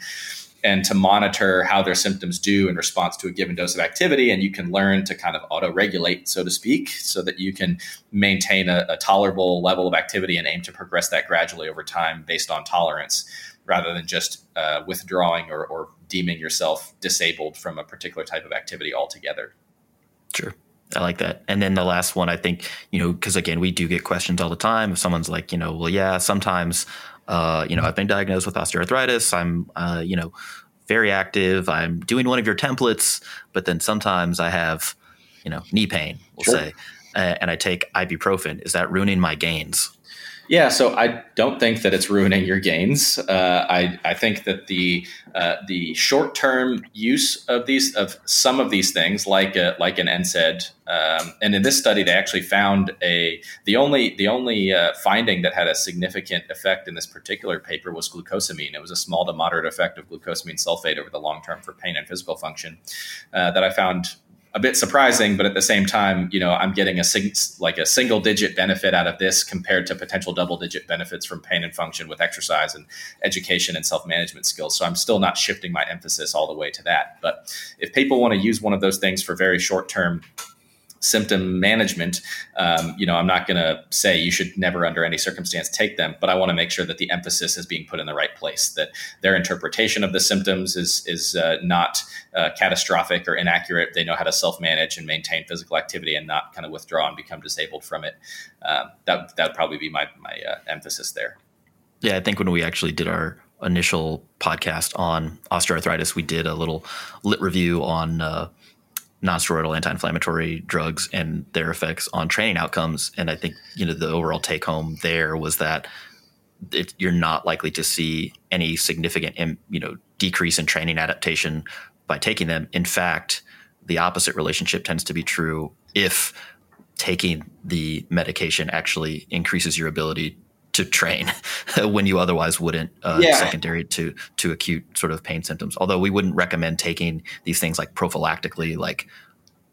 and to monitor how their symptoms do in response to a given dose of activity. And you can learn to kind of auto regulate, so to speak, so that you can maintain a, a, tolerable level of activity and aim to progress that gradually over time based on tolerance rather than just uh, withdrawing or, or deeming yourself disabled from a particular type of activity altogether. Sure. I like that. And then the last one, I think, you know, because again, we do get questions all the time. If someone's like, you know, well, yeah, sometimes, uh, you know, I've been diagnosed with osteoarthritis. I'm, uh, you know, very active. I'm doing one of your templates, but then sometimes I have, you know, knee pain, we'll sure. say, uh, and I take ibuprofen. Is that ruining my gains? Yeah, so I don't think that it's ruining your gains. Uh, I, I think that the uh, the short term use of these of some of these things, like a, like an NSAID, um, and in this study they actually found a the only the only uh, finding that had a significant effect in this particular paper was glucosamine. It was a small to moderate effect of glucosamine sulfate over the long term for pain and physical function uh, that I found a bit surprising, but at the same time, you know, I'm getting a sing- like a single digit benefit out of this compared to potential double digit benefits from pain and function with exercise and education and self management skills. So I'm still not shifting my emphasis all the way to that. But if people want to use one of those things for very short term symptom management, um, you know, I'm not going to say you should never, under any circumstance, take them, but I want to make sure that the emphasis is being put in the right place. That their interpretation of the symptoms is is uh, not uh, catastrophic or inaccurate. They know how to self manage and maintain physical activity, and not kind of withdraw and become disabled from it. Um, that that would probably be my my uh, emphasis there. Yeah, I think when we actually did our initial podcast on osteoarthritis, we did a little lit review on uh, nonsteroidal anti-inflammatory drugs and their effects on training outcomes. And I think you know the overall take home there was that it, you're not likely to see any significant you know decrease in training adaptation by taking them. In fact, the opposite relationship tends to be true if taking the medication actually increases your ability to train when you otherwise wouldn't uh, yeah. secondary to to acute sort of pain symptoms although we wouldn't recommend taking these things like prophylactically like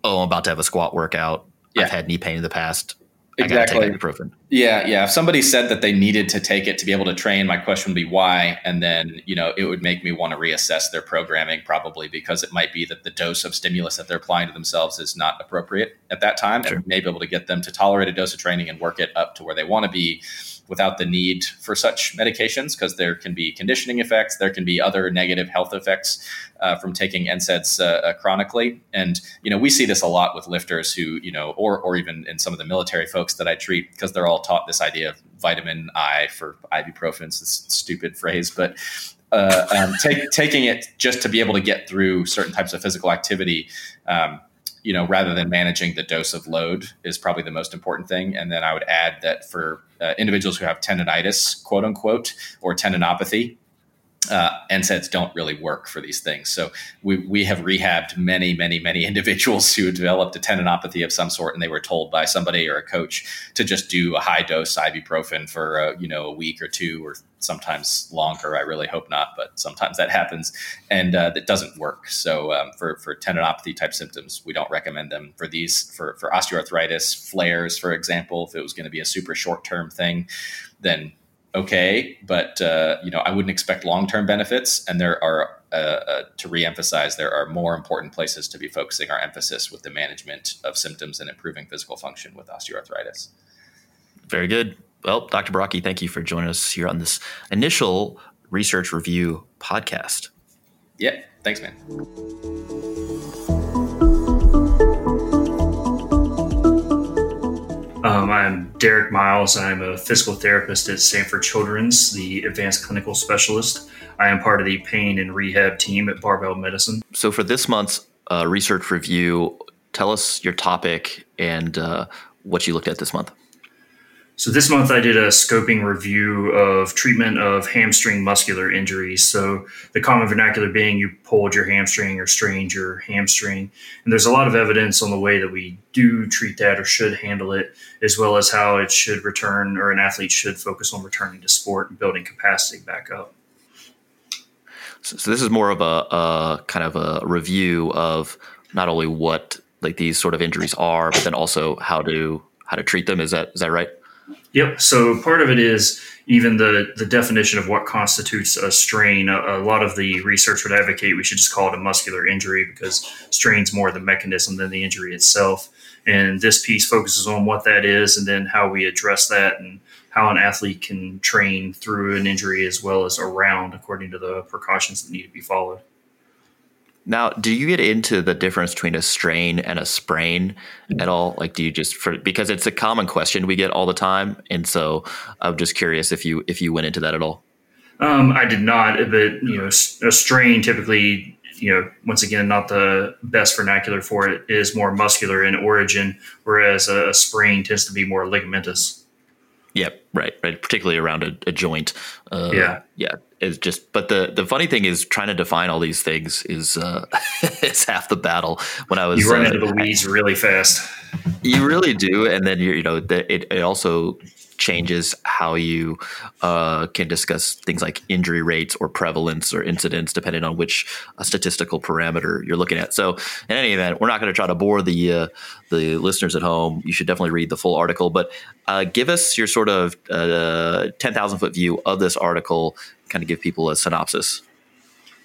oh i'm about to have a squat workout yeah. i've had knee pain in the past exactly. ibuprofen. Yeah, yeah. If somebody said that they needed to take it to be able to train, my question would be why, and then you know it would make me want to reassess their programming probably because it might be that the dose of stimulus that they're applying to themselves is not appropriate at that time, sure. and may be able to get them to tolerate a dose of training and work it up to where they want to be without the need for such medications because there can be conditioning effects, there can be other negative health effects uh, from taking NSAIDs uh, uh, chronically. And you know, we see this a lot with lifters who, you know, or or even in some of the military folks that I treat because they're all taught this idea of vitamin I for ibuprofen. It's this stupid phrase, but uh, um, take, taking it just to be able to get through certain types of physical activity. Um, you know, rather than managing the dose of load is probably the most important thing. And then I would add that for uh, individuals who have tendonitis, quote unquote, or tendinopathy, uh, NSAIDs don't really work for these things. So we, we have rehabbed many, many, many individuals who developed a tendinopathy of some sort, and they were told by somebody or a coach to just do a high dose ibuprofen for uh, you know a week or two, or sometimes longer. I really hope not, but sometimes that happens, and uh, that doesn't work. So um, for for tendinopathy type symptoms, we don't recommend them. For these, for for osteoarthritis flares, for example, if it was going to be a super short term thing, then okay, but uh, you know I wouldn't expect long term benefits. And there are uh, uh, to reemphasize, there are more important places to be focusing our emphasis with the management of symptoms and improving physical function with osteoarthritis. Very good. Well, Dr. Baraki, thank you for joining us here on this initial research review podcast. Yeah, thanks, man. Um, I'm Derek Miles. I'm a physical therapist at Sanford Children's, the advanced clinical specialist. I am part of the pain and rehab team at Barbell Medicine. So, for this month's uh, research review, tell us your topic and uh, what you looked at this month. So this month I did a scoping review of treatment of hamstring muscular injuries. So the common vernacular being you pulled your hamstring or strained your hamstring. And there's a lot of evidence on the way that we do treat that or should handle it, as well as how it should return or an athlete should focus on returning to sport and building capacity back up. So, so this is more of a, a kind of a review of not only what like these sort of injuries are, but then also how to how to treat them. Is that is that right? Yep. So part of it is even the the definition of what constitutes a strain. A, a, lot of the research would advocate we should just call it a muscular injury because strain's more the mechanism than the injury itself. And this piece focuses on what that is and then how we address that and how an athlete can train through an injury as well as around according to the precautions that need to be followed. Now, do you get into the difference between a strain and a sprain at all? Like, do you just for because it's a common question we get all the time, and so I'm just curious if you if you went into that at all. Um, I did not, but you know, a strain typically, you know, once again, not the best vernacular for it is more muscular in origin, whereas a, a sprain tends to be more ligamentous. Yep, right, right. Particularly around a, a joint. Uh, Yeah. yeah. It's just, but the the funny thing is trying to define all these things is uh, it's half the battle. When I was, You run uh, into the weeds really fast. you really do, and then you you know the, it it also changes how you uh, can discuss things like injury rates or prevalence or incidence, depending on which uh, statistical parameter you're looking at. So, in any event, we're not going to try to bore the uh, the listeners at home. You should definitely read the full article, but uh, give us your sort of uh, ten thousand foot view of this article. Kind of give people a synopsis.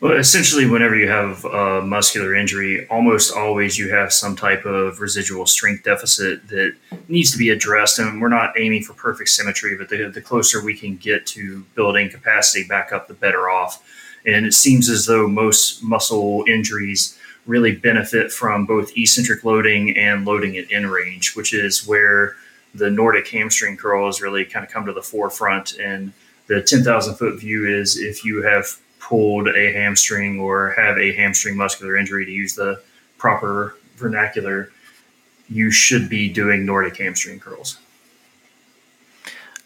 Well, essentially, whenever you have a muscular injury, almost always you have some type of residual strength deficit that needs to be addressed. And we're not aiming for perfect symmetry, but the, the closer we can get to building capacity back up, the better off. And it seems as though most muscle injuries really benefit from both eccentric loading and loading at end range, which is where the Nordic hamstring curls really kind of come to the forefront. And the 10,000 foot view is if you have pulled a hamstring or have a hamstring muscular injury, to use the proper vernacular, you should be doing Nordic hamstring curls.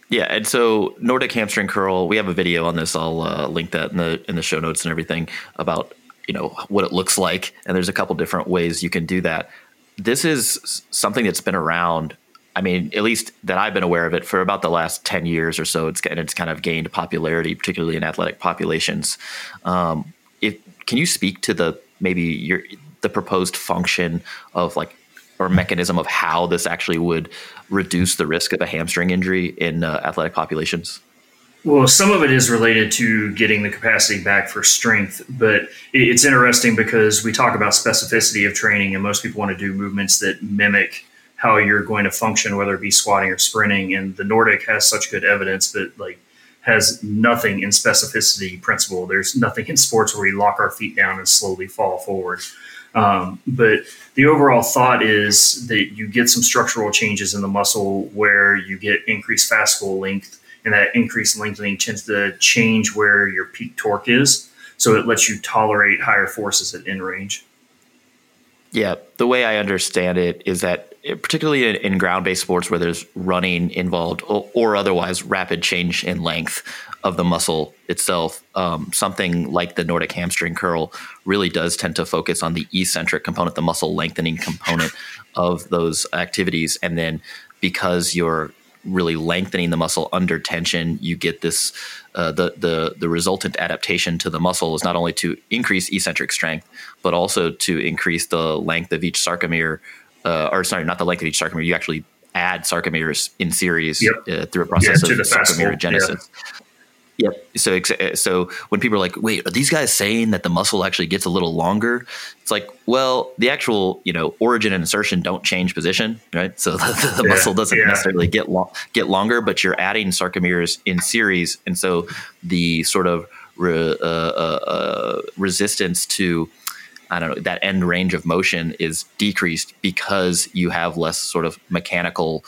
Yeah, and so Nordic hamstring curl, we have a video on this. I'll uh, link that in the in the show notes and everything about you know what it looks like. And there's a couple different ways you can do that. This is something that's been around. I mean, at least that I've been aware of it for about the last ten years or so. It's and it's kind of gained popularity, particularly in athletic populations. Um, if can you speak to the maybe your the proposed function of like or mechanism of how this actually would reduce the risk of a hamstring injury in uh, athletic populations? Well, some of it is related to getting the capacity back for strength, but it's interesting because we talk about specificity of training, and most people want to do movements that mimic how you're going to function, whether it be squatting or sprinting. And the Nordic has such good evidence that like has nothing in specificity principle. There's nothing in sports where we lock our feet down and slowly fall forward. Um, but the overall thought is that you get some structural changes in the muscle where you get increased fascicle length, and that increased lengthening tends to change where your peak torque is. So it lets you tolerate higher forces at end range. Yeah, the way I understand it is that, particularly in, in ground-based sports where there's running involved or, or otherwise rapid change in length of the muscle itself, um, something like the Nordic hamstring curl really does tend to focus on the eccentric component, the muscle lengthening component of those activities, and then because you're really lengthening the muscle under tension, you get this uh, the the the resultant adaptation to the muscle is not only to increase eccentric strength, but also to increase the length of each sarcomere, uh, or sorry, not the length of each sarcomere. You actually add sarcomeres in series Yep. uh, through a process to of fascicle, sarcomerogenesis. Yep. So, so when people are like, "Wait, are these guys saying that the muscle actually gets a little longer?" It's like, well, the actual, you know, origin and insertion don't change position, right? So the, the Yeah, muscle doesn't yeah. necessarily get lo- get longer, but you're adding sarcomeres in series, and so the sort of re- uh, uh, uh, resistance to I don't know that end range of motion is decreased because you have less sort of mechanical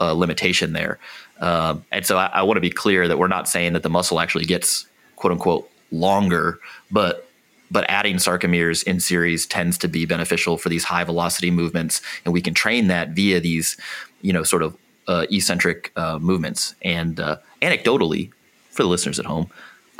uh, limitation there. Um, and so I, I want to be clear that we're not saying that the muscle actually gets quote unquote longer, but but adding sarcomeres in series tends to be beneficial for these high velocity movements, and we can train that via these, you know, sort of uh, eccentric uh, movements. And uh, anecdotally, for the listeners at home,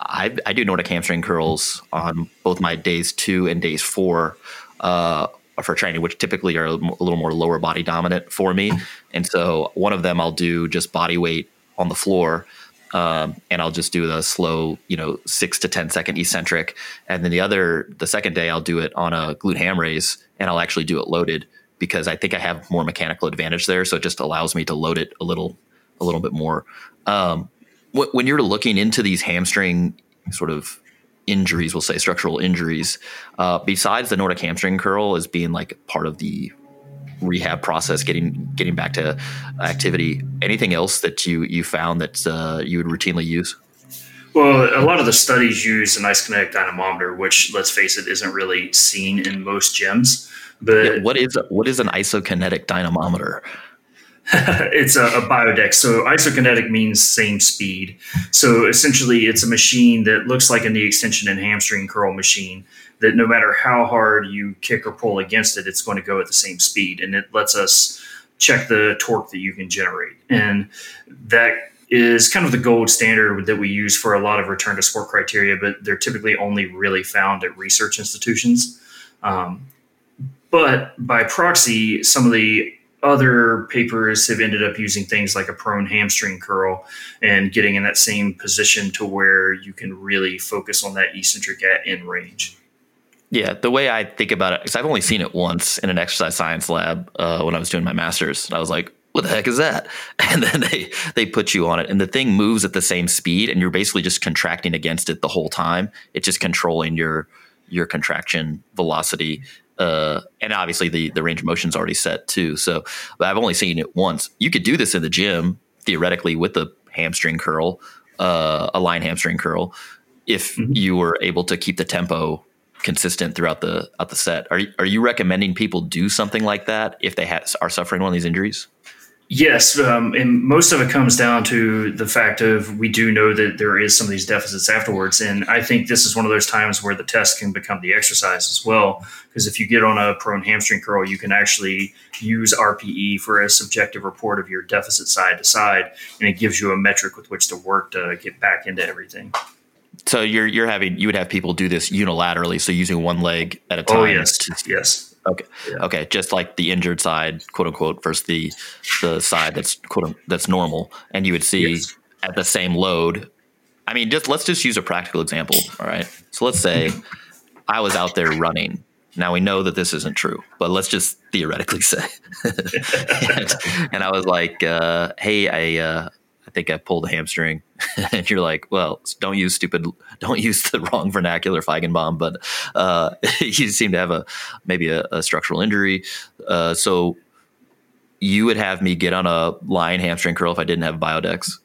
I, I do Nordic hamstring curls on both my days two and days four uh, for training, which typically are a little more lower body dominant for me. And so one of them I'll do just body weight on the floor. Um, and I'll just do the slow, you know, six to ten second eccentric, and then the other, the second day, I'll do it on a glute ham raise, and I'll actually do it loaded because I think I have more mechanical advantage there. So it just allows me to load it a little, a little bit more. Um, when you're looking into these hamstring sort of injuries, we'll say structural injuries, uh, besides the Nordic hamstring curl as being like part of the rehab process, getting getting back to activity, anything else that you you found that uh, you would routinely use? Well, a lot of the studies use an isokinetic dynamometer, which, let's face it, isn't really seen in most gyms. But Yeah, what is what is an isokinetic dynamometer? it's a, a biodex. So isokinetic means same speed. So essentially, it's a machine that looks like a knee extension and hamstring curl machine. That no matter how hard you kick or pull against it, it's going to go at the same speed, and it lets us check the torque that you can generate. And that is kind of the gold standard that we use for a lot of return to sport criteria, but they're typically only really found at research institutions. Um, but by proxy, some of the other papers have ended up using things like a prone hamstring curl and getting in that same position to where you can really focus on that eccentric at end range. Yeah, the way I think about it, because I've only seen it once in an exercise science lab uh, when I was doing my master's. I was like, "What the heck is that?" And then they they put you on it, and the thing moves at the same speed, and you're basically just contracting against it the whole time. It's just controlling your your contraction velocity, uh, and obviously the the range of motion is already set too. So, but I've only seen it once. You could do this in the gym theoretically with a hamstring curl, uh, a lying hamstring curl, if Mhm. you were able to keep the tempo consistent throughout the out the set. Are you, are you recommending people do something like that if they ha- are suffering one of these injuries? Yes, um, and most of it comes down to the fact of we do know that there is some of these deficits afterwards, and I think this is one of those times where the test can become the exercise as well. Because if you get on a prone hamstring curl, you can actually use RPE for a subjective report of your deficit side to side, and it gives you a metric with which to work to get back into everything. So you're you're having you would have people do this unilaterally, so using one leg at a time. Oh yes, yes, Okay. Yeah. Okay. Just like the injured side, quote unquote, versus the the side that's quote that's normal, and you would see Yes. at the same load. I mean, just let's just use a practical example. All right. So let's say I was out there running. Now we know that this isn't true, but let's just theoretically say. and, and I was like, uh, "Hey, I uh, I think I pulled a hamstring," and you're like, "Well, don't use stupid, don't use the wrong vernacular, Feigenbaum." But uh, you seem to have a maybe a, a structural injury, uh, so you would have me get on a lying hamstring curl if I didn't have biodex,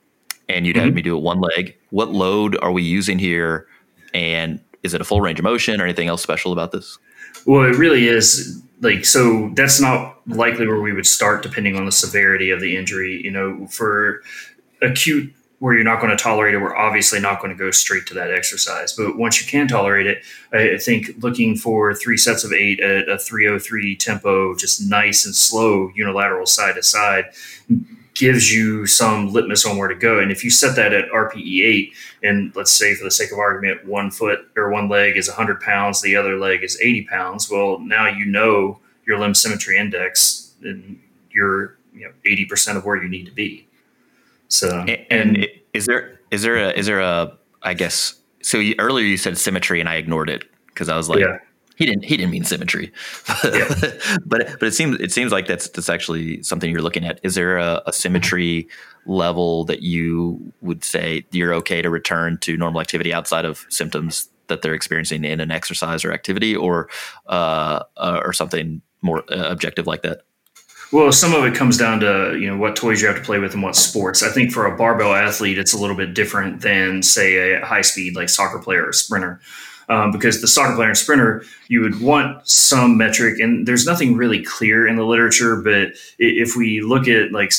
and you'd have Mhm. me do it one leg. What load are we using here? And is it a full range of motion or anything else special about this? Well, it really is like so. That's not likely where we would start, depending on the severity of the injury. You know, for acute where you're not going to tolerate it, we're obviously not going to go straight to that exercise. But once you can tolerate it, I think looking for three sets of eight at a 303 tempo, just nice and slow, unilateral side to side, gives you some litmus on where to go. And if you set that at RPE 8, and let's say for the sake of argument, one foot or one leg is 100 pounds, the other leg is 80 pounds, well, now you know your limb symmetry index and you're you know 80% of where you need to be. So, And, and i- is there is there a is there a I guess so? You, earlier you said symmetry, and I ignored it because I was like, Yeah. he didn't he didn't mean symmetry, Yeah. but but it seems it seems like that's that's actually something you're looking at. Is there a, a symmetry level that you would say you're okay to return to normal activity outside of symptoms that they're experiencing in an exercise or activity, or uh, uh, or something more uh, objective like that? Well, some of it comes down to you know what toys you have to play with and what sports. I think for a barbell athlete, it's a little bit different than say a high speed like soccer player or sprinter, um, because the soccer player and sprinter you would want some metric, and there's nothing really clear in the literature. But if we look at like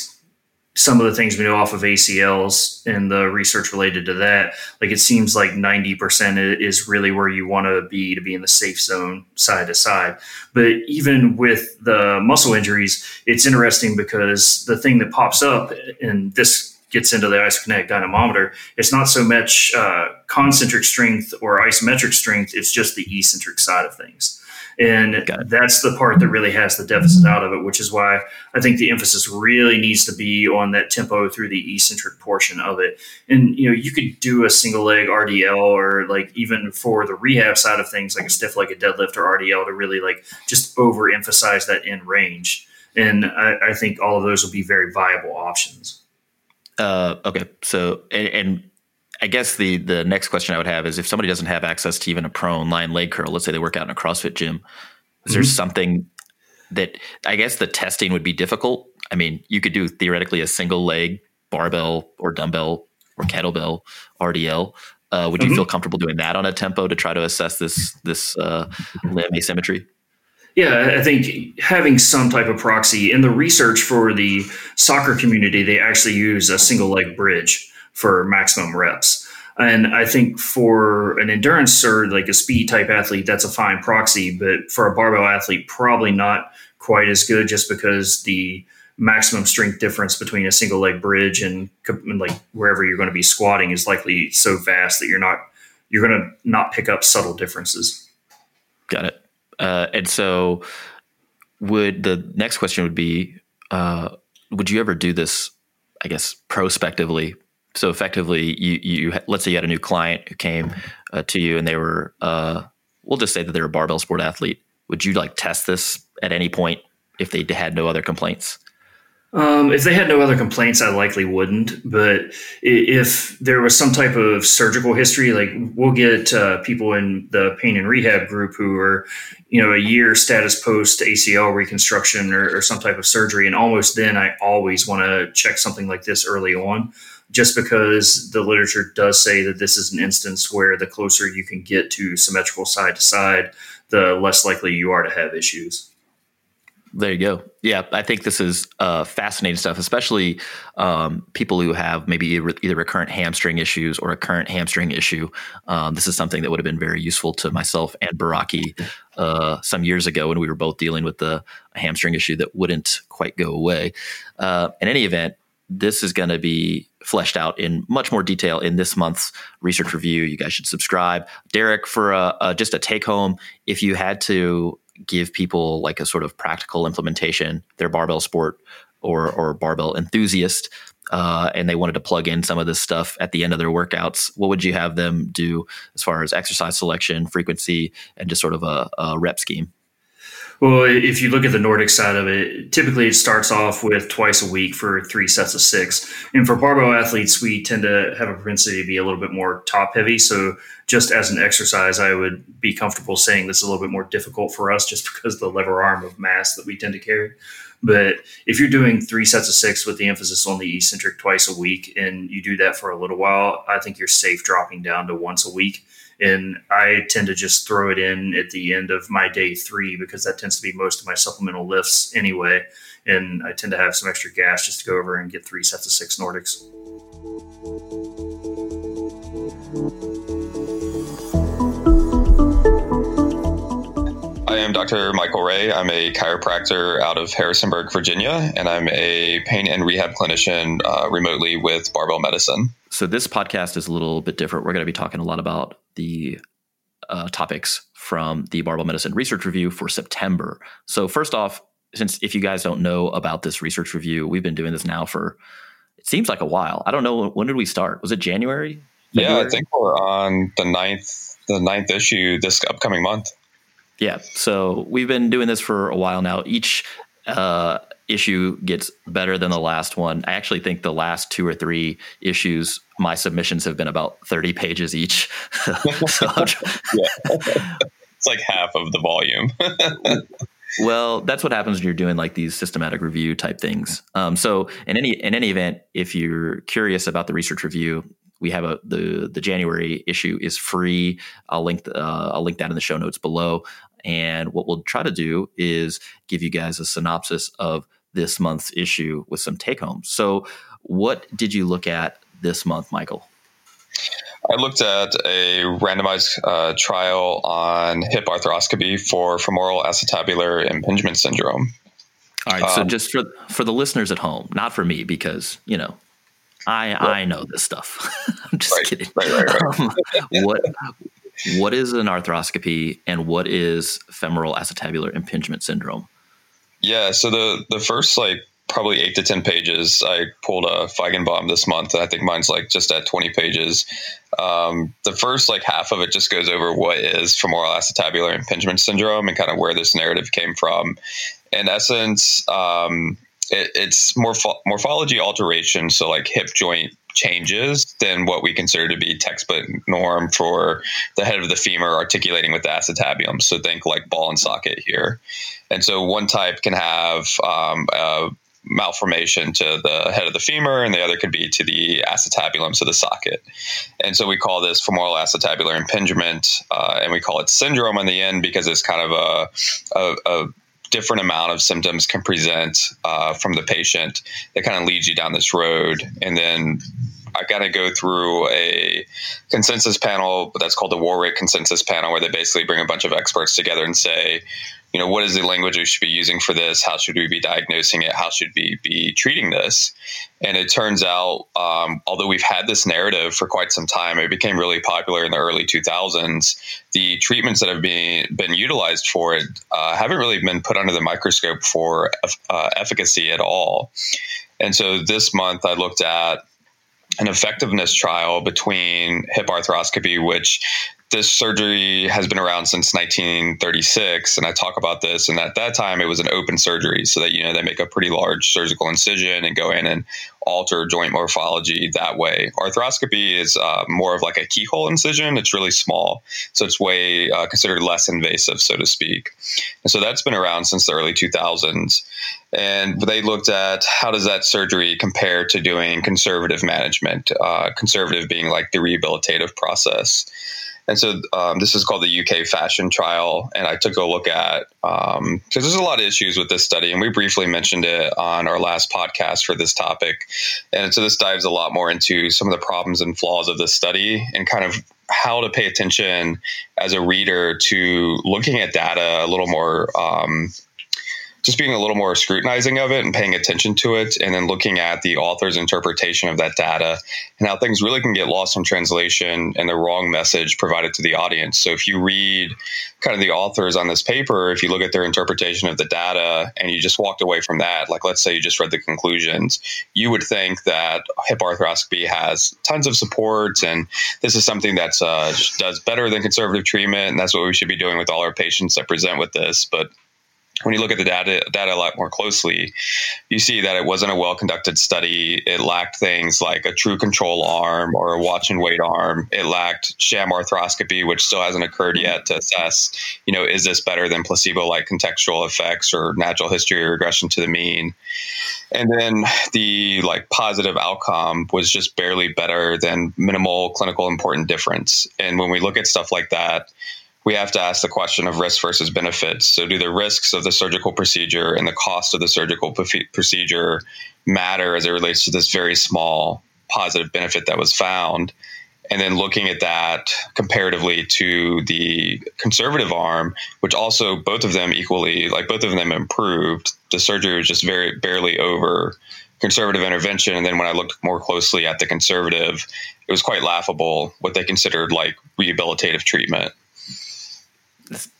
some of the things we know off of ACLs and the research related to that, like it seems like 90% is really where you want to be to be in the safe zone side to side. But even with the muscle injuries, it's interesting because the thing that pops up, and this gets into the isokinetic dynamometer, it's not so much uh, concentric strength or isometric strength, it's just the eccentric side of things. And that's the part that really has the deficit out of it, which is why I think the emphasis really needs to be on that tempo through the eccentric portion of it. And you know, you could do a single leg RDL or like even for the rehab side of things, like a stiff leg, a deadlift or RDL to really like just overemphasize that end range. And I, I think all of those will be very viable options. Uh, okay, so and, and I guess the the next question I would have is if somebody doesn't have access to even a prone lying leg curl, let's say they work out in a CrossFit gym, is there Mhm. something that I guess the testing would be difficult? I mean, you could do theoretically a single leg barbell or dumbbell or kettlebell RDL, Uh, would you feel comfortable doing that on a tempo to try to assess this this uh, limb asymmetry? Yeah, I think having some type of proxy in the research for the soccer community, they actually use a single leg bridge for maximum reps. And I think for an endurance or like a speed type athlete, that's a fine proxy. But for a barbell athlete, probably not quite as good just because the maximum strength difference between a single leg bridge and, and like wherever you're going to be squatting is likely so vast that you're not you're going to not pick up subtle differences. Got it. Uh, and so, would the next question would be, uh, would you ever do this? I guess prospectively. So effectively, you you let's say you had a new client who came uh, to you and they were, uh, we'll just say that they're a barbell sport athlete. Would you like test this at any point if they had no other complaints? Um, if they had no other complaints, I likely wouldn't. But if there was some type of surgical history, like we'll get uh, people in the pain and rehab group who are, you know, a year status post ACL reconstruction or, or some type of surgery, and almost then I always want to check something like this early on, just because the literature does say that this is an instance where the closer you can get to symmetrical side to side, the less likely you are to have issues. There you go. Yeah, I think this is uh, fascinating stuff, especially um, people who have maybe either recurrent hamstring issues or a current hamstring issue. Um, this is something that would have been very useful to myself and Baraki uh, some years ago when we were both dealing with the hamstring issue that wouldn't quite go away. Uh, in any event, this is going to be fleshed out in much more detail in this month's research review. You guys should subscribe. Derek, for a, a, just a take home, if you had to give people like a sort of practical implementation, their barbell sport or or barbell enthusiast, uh, and they wanted to plug in some of this stuff at the end of their workouts, what would you have them do as far as exercise selection, frequency, and just sort of a, a rep scheme? Well, if you look at the Nordic side of it, typically it starts off with twice a week for three sets of six. And for barbell athletes, we tend to have a propensity to be a little bit more top heavy. So, just as an exercise, I would be comfortable saying this is a little bit more difficult for us just because the lever arm of mass that we tend to carry. But if you're doing three sets of six with the emphasis on the eccentric twice a week and you do that for a little while, I think you're safe dropping down to once a week and I tend to just throw it in at the end of my day three because that tends to be most of my supplemental lifts anyway. And I tend to have some extra gas just to go over and get three sets of six Nordics. I am Dr. Michael Ray. I'm a chiropractor out of Harrisonburg, Virginia, and I'm a pain and rehab clinician uh, remotely with Barbell Medicine. So, this podcast is a little bit different. We're going to be talking a lot about the uh, topics from the Barbell Medicine Research Review for September. So, first off, since if you guys don't know about this research review, we've been doing this now for it seems like a while. I don't know when did we start? Was it January? February? Yeah, I think we're on the ninth the ninth issue this upcoming month. Yeah. So we've been doing this for a while now. Each uh, issue gets better than the last one. I actually think the last two or three issues, my submissions have been about 30 pages each. so it's like half of the volume. well, that's what happens when you're doing like these systematic review type things. Um, so in any in any event, if you're curious about the research review, we have a the the January issue is free. I'll link the, uh, I'll link that in the show notes below. And what we'll try to do is give you guys a synopsis of this month's issue with some take homes. So, what did you look at this month, Michael? I looked at a randomized uh, trial on hip arthroscopy for femoral acetabular impingement syndrome. All right, um, so just for for the listeners at home, not for me, because you know I I know this stuff. I'm just right, kidding. Right, right, um, what what is an arthroscopy and what is femoral acetabular impingement syndrome? Yeah, so the the first like probably eight to ten pages, I pulled a Feigenbaum this month. I think mine's like just at twenty pages. Um, the first like half of it just goes over what is femoral acetabular impingement syndrome and kind of where this narrative came from. In essence, um, it, it's morpho- morphology alteration, so like hip joint changes than what we consider to be textbook norm for the head of the femur articulating with the acetabulum. So think like ball and socket here. And so one type can have um, a malformation to the head of the femur, and the other could be to the acetabulum, so the socket. And so we call this femoral acetabular impingement, uh, and we call it syndrome in the end because it's kind of a, a, a different amount of symptoms can present uh, from the patient that kind of leads you down this road. And then I got to go through a consensus panel, that's called the Warwick Consensus Panel, where they basically bring a bunch of experts together and say, you know, what is the language we should be using for this? How should we be diagnosing it? How should we be treating this? And it turns out, um, although we've had this narrative for quite some time, it became really popular in the early 2000s. The treatments that have been been utilized for it uh, haven't really been put under the microscope for uh, efficacy at all. And so this month, I looked at an effectiveness trial between hip arthroscopy, which this surgery has been around since 1936 and i talk about this and at that time it was an open surgery so that you know they make a pretty large surgical incision and go in and alter joint morphology that way. Arthroscopy is uh, more of like a keyhole incision. It's really small so it's way uh, considered less invasive so to speak. And so that's been around since the early 2000s and they looked at how does that surgery compare to doing conservative management uh, conservative being like the rehabilitative process and so um, this is called the UK FASHIoN Trial, and I took a look at because um, there's a lot of issues with this study, and we briefly mentioned it on our last podcast for this topic. And so this dives a lot more into some of the problems and flaws of this study, and kind of how to pay attention as a reader to looking at data a little more um, just being a little more scrutinizing of it and paying attention to it, and then looking at the author's interpretation of that data and how things really can get lost in translation and the wrong message provided to the audience. So if you read kind of the authors on this paper, if you look at their interpretation of the data and you just walked away from that, like let's say you just read the conclusions, you would think that hip arthroscopy has tons of support and this is something that uh, does better than conservative treatment, and that's what we should be doing with all our patients that present with this. But when you look at the data, data a lot more closely, you see that it wasn't a well conducted study. It lacked things like a true control arm or a watch and wait arm. It lacked sham arthroscopy, which still hasn't occurred mm-hmm. yet to assess, you know, is this better than placebo like contextual effects or natural history regression to the mean? And then the like positive outcome was just barely better than minimal clinical important difference. And when we look at stuff like that, we have to ask the question of risk versus benefits. So, do the risks of the surgical procedure and the cost of the surgical procedure matter as it relates to this very small positive benefit that was found? And then looking at that comparatively to the conservative arm, which also both of them equally, like both of them improved. The surgery was just very barely over conservative intervention. And then when I looked more closely at the conservative, it was quite laughable what they considered like rehabilitative treatment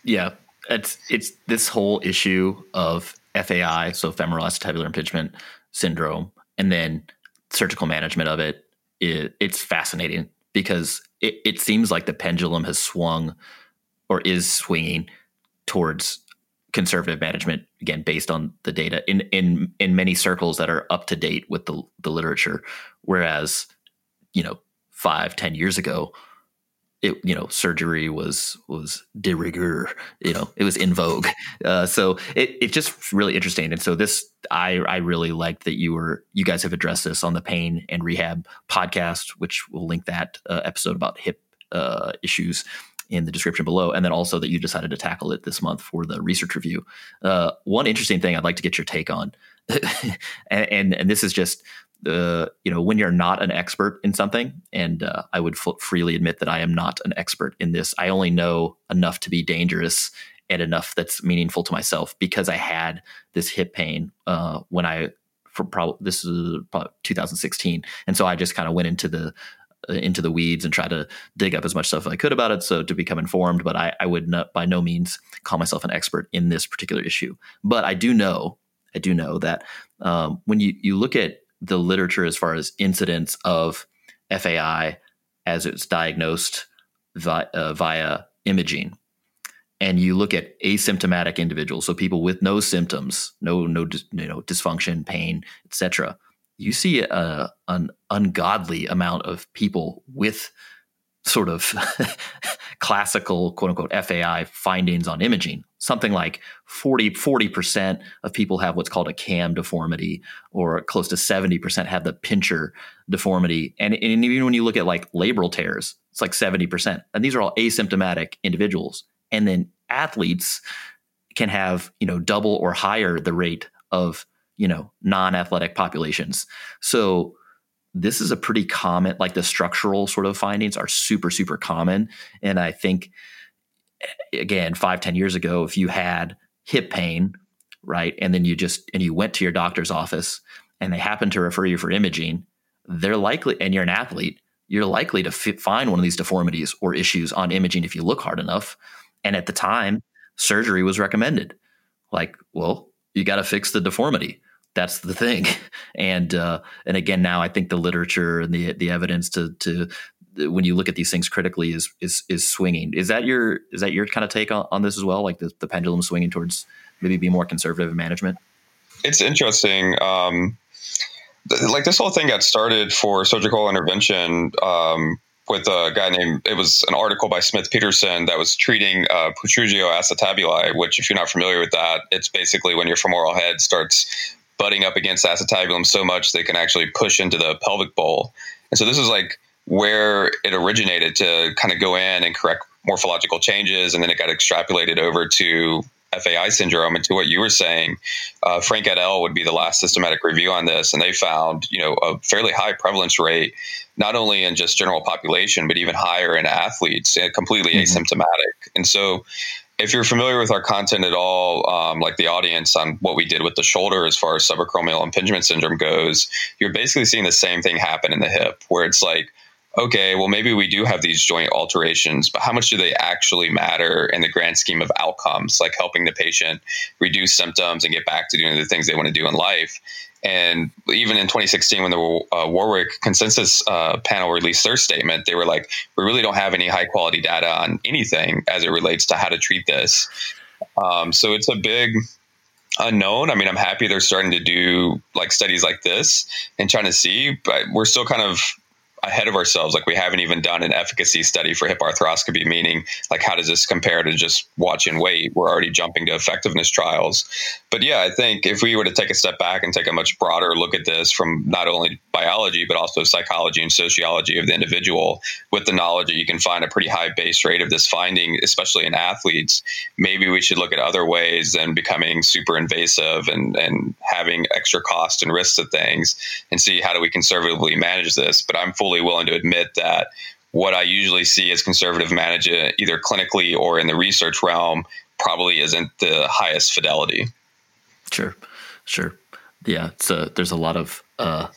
yeah, it's it's this whole issue of FAI, so femoral acetabular impingement syndrome, and then surgical management of it. it it's fascinating because it, it seems like the pendulum has swung or is swinging towards conservative management again based on the data in in in many circles that are up to date with the the literature whereas you know five ten years ago it you know surgery was was de rigueur you know it was in vogue. Uh, so it it's just really interesting. And so this i i really liked that you were you guys have addressed this on the pain and rehab podcast which we'll link that uh, episode about hip uh, issues in the description below. And then also that you decided to tackle it this month for the research review. Uh, one interesting thing i'd like to get your take on and, and, and this is just the you know when you're not an expert in something and uh, i would f- freely admit that i am not an expert in this i only know enough to be dangerous and enough that's meaningful to myself because i had this hip pain uh, when i for probably this is probably 2016 and so i just kind of went into the uh, into the weeds and tried to dig up as much stuff as i could about it so to become informed but i, I would not, by no means call myself an expert in this particular issue. But i do know i do know that um, when you, you look at the literature as far as incidence of FAI as it's diagnosed via, uh, via imaging, and you look at asymptomatic individuals, so people with no symptoms, no no you know dysfunction, pain, etc. You see a, an ungodly amount of people with sort of classical quote unquote FAI findings on imaging. Something like 40, 40% of people have what's called a cam deformity, or close to 70% have the pincher deformity. And, and even when you look at like labral tears, it's like 70%. And these are all asymptomatic individuals. And then athletes can have, you know, double or higher the rate of, you know, non-athletic populations. So this is a pretty common like the structural sort of findings are super super common. And i think again five ten years ago if you had hip pain right and then you just and you went to your doctor's office and they happen to refer you for imaging they're likely and you're an athlete you're likely to find one of these deformities or issues on imaging if you look hard enough. And at the time surgery was recommended. Like well you got to fix the deformity that's the thing. And uh, and again, now I think the literature and the the evidence to to when you look at these things critically is is is swinging. Is that your is that your kind of take on, on this as well? Like the, the pendulum swinging towards maybe be more conservative in management. It's interesting. Um, th- like this whole thing got started for surgical intervention um, with a guy named it was an article by Smith-Petersen that was treating uh, protrusio acetabuli, which if you're not familiar with that, it's basically when your femoral head starts butting up against acetabulum so much they can actually push into the pelvic bowl. And so this is like where it originated to kind of go in and correct morphological changes, and then it got extrapolated over to FAI syndrome. And to what you were saying, uh, Frank et al. would be the last systematic review on this, and they found you know a fairly high prevalence rate, not only in just general population, but even higher in athletes, completely mm-hmm. asymptomatic. And so if you're familiar with our content at all, um, like the audience on what we did with the shoulder as far as subacromial impingement syndrome goes, you're basically seeing the same thing happen in the hip, where it's like, okay, well, maybe we do have these joint alterations, but how much do they actually matter in the grand scheme of outcomes, like helping the patient reduce symptoms and get back to doing the things they want to do in life? And even in 2016, when the uh, Warwick consensus uh, panel released their statement, they were like, we really don't have any high quality data on anything as it relates to how to treat this. Um, so it's a big unknown. I mean, I'm happy they're starting to do like studies like this and trying to see, but we're still kind of ahead of ourselves. Like we haven't even done an efficacy study for hip arthroscopy, meaning like how does this compare to just watch and wait? We're already jumping to effectiveness trials. But yeah, I think if we were to take a step back and take a much broader look at this from not only biology but also psychology and sociology of the individual, with the knowledge that you can find a pretty high base rate of this finding, especially in athletes, maybe we should look at other ways than becoming super invasive and and having extra cost and risks of things, and see how do we conservatively manage this. But I'm full fully willing to admit that what I usually see as conservative management, either clinically or in the research realm, probably isn't the highest fidelity. Sure, sure. Yeah, so there's a lot of uh,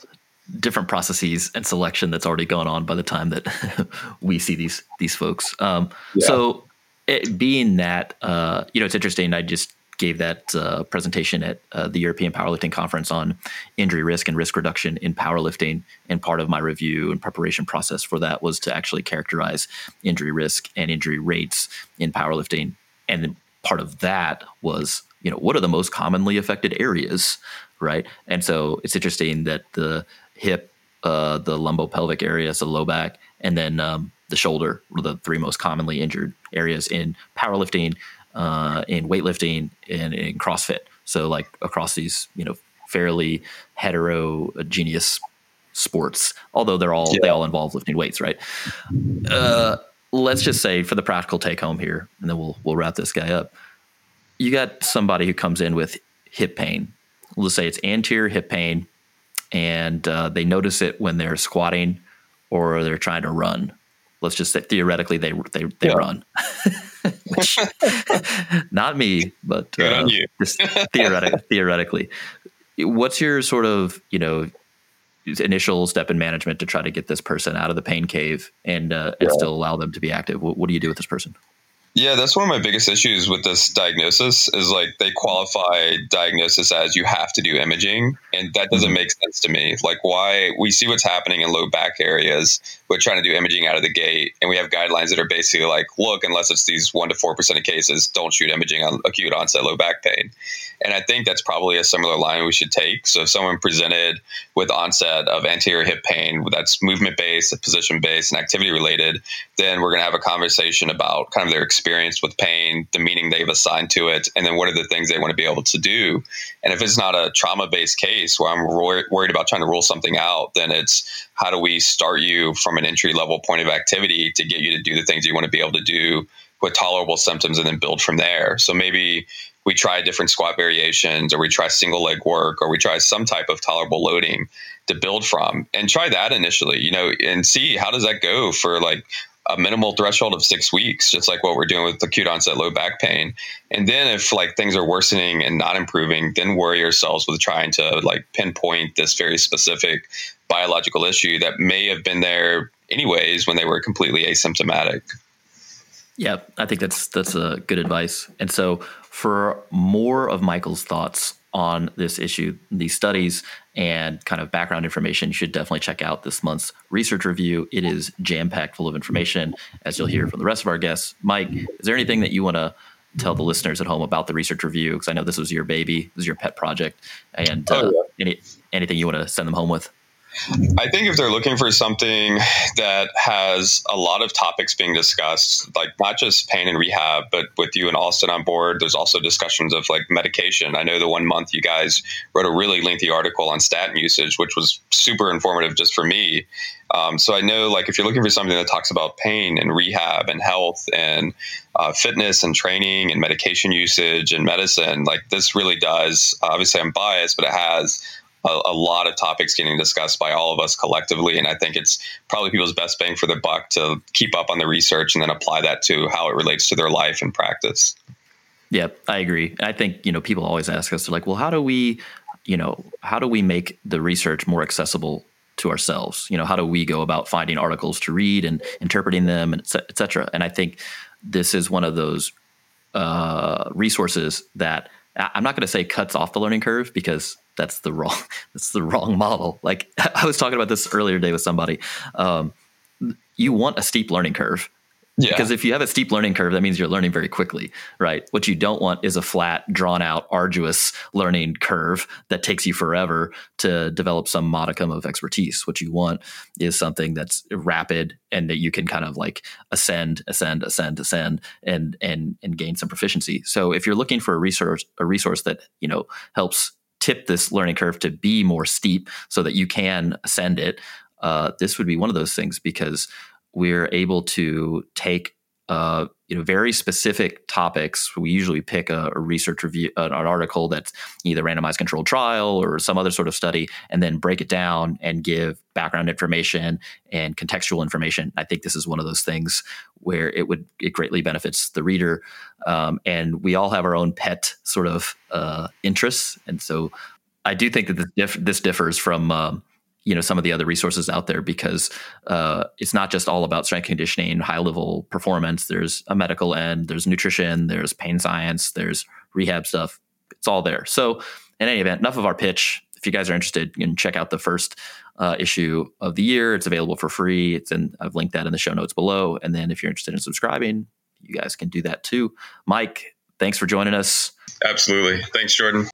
different processes and selection that's already gone on by the time that we see these these folks. Um, yeah. So, it, being that, uh, you know, it's interesting. I just gave that uh, presentation at uh, the European Powerlifting Conference on injury risk and risk reduction in powerlifting. And part of my review and preparation process for that was to actually characterize injury risk and injury rates in powerlifting. And part of that was, you know, what are the most commonly affected areas, right? And so it's interesting that the hip, uh, the lumbopelvic area, so low back, and then um, the shoulder were the three most commonly injured areas in powerlifting uh, in weightlifting and in CrossFit. So like across these, you know, fairly heterogeneous sports, although they're all yeah. they all involve lifting weights, right? Uh, let's just say for the practical take home here, and then we'll we'll wrap this guy up. You got somebody who comes in with hip pain. Let's say it's anterior hip pain, and uh, they notice it when they're squatting or they're trying to run. Let's just say theoretically they they they yeah. run. Not me, but uh, just theoretically, theoretically. What's your sort of you know initial step in management to try to get this person out of the pain cave and uh, and yeah. still allow them to be active? What, what, do you do with this person? Yeah, that's one of my biggest issues with this diagnosis is like they qualify diagnosis as you have to do imaging, and that doesn't mm-hmm. make sense to me. Like, why we see what's happening in low back areas, we're trying to do imaging out of the gate, and we have guidelines that are basically like, look, unless it's these one to four percent of cases, don't shoot imaging on acute onset low back pain. And I think that's probably a similar line we should take. So if someone presented with onset of anterior hip pain that's movement based, position based, and activity related, then we're going to have a conversation about kind of their experience with pain, the meaning they've assigned to it, and then what are the things they want to be able to do. And if it's not a trauma based case where I'm worried about trying to rule something out, then it's how do we start you from entry level point of activity to get you to do the things you want to be able to do with tolerable symptoms and then build from there. So maybe we try different squat variations or we try single leg work or we try some type of tolerable loading to build from and try that initially you know and see how does that go for like a minimal threshold of six weeks just like what we're doing with acute onset low back pain and then if like things are worsening and not improving then worry yourselves with trying to like pinpoint this very specific biological issue that may have been there anyways when they were completely asymptomatic yeah, I think that's that's a good advice. And so, for more of Michael's thoughts on this issue, these studies, and kind of background information, you should definitely check out this month's research review. It is jam packed full of information, as you'll hear from the rest of our guests. Mike, is there anything that you want to tell the listeners at home about the research review? Because I know this was your baby, this was your pet project, and uh, oh, yeah. any anything you want to send them home with? I think if they're looking for something that has a lot of topics being discussed, like not just pain and rehab, but with you and Austin on board, there's also discussions of like medication. I know the one month you guys wrote a really lengthy article on statin usage, which was super informative just for me. Um, so I know, like, if you're looking for something that talks about pain and rehab and health and uh, fitness and training and medication usage and medicine, like this really does. Obviously, I'm biased, but it has a, a, lot of topics getting discussed by all of us collectively. And I think it's probably people's best bang for the buck to keep up on the research and then apply that to how it relates to their life and practice. Yeah, I agree. I think, you know, people always ask us, they're like, well, how do we, you know, how do we make the research more accessible to ourselves? You know, how do we go about finding articles to read and interpreting them and et cetera? And I think this is one of those uh, resources that I'm not going to say cuts off the learning curve because that's the wrong that's the wrong model. Like I was talking about this earlier today with somebody. Um, you want a steep learning curve. Yeah. Because if you have a steep learning curve, that means you're learning very quickly, right? What you don't want is a flat, drawn out, arduous learning curve that takes you forever to develop some modicum of expertise. What you want is something that's rapid and that you can kind of like ascend, ascend, ascend, ascend, and and and gain some proficiency. So if you're looking for a resource, a resource that you know helps tip this learning curve to be more steep so that you can ascend it, uh, this would be one of those things because we're able to take uh, you know very specific topics. We usually pick a, a research review, an, an, article that's either randomized controlled trial or some other sort of study, and then break it down and give background information and contextual information. I think this is one of those things where it would it greatly benefits the reader, um, and we all have our own pet sort of uh, interests, and so I do think that this, diff- this differs from. Um, you know some of the other resources out there because uh, it's not just all about strength conditioning high level performance. There's a medical end there's nutrition there's pain science there's rehab stuff. It's all there. So in any event enough of our pitch. If you guys are interested you can check out the first uh, issue of the year. It's available for free. It's in i've linked that in the show notes below. And then if you're interested in subscribing you guys can do that too. Mike thanks for joining us. Absolutely. Thanks jordan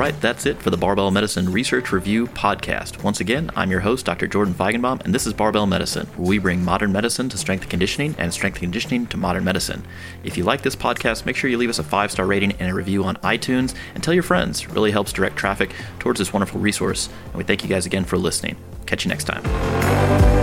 right, that's it for the Barbell Medicine Research Review podcast. Once again, I'm your host, Dr. Jordan Feigenbaum, and this is Barbell Medicine, where we bring modern medicine to strength conditioning and strength conditioning to modern medicine. If you like this podcast, make sure you leave us a five star rating and a review on iTunes and tell your friends. It really helps direct traffic towards this wonderful resource. And we thank you guys again for listening. Catch you next time.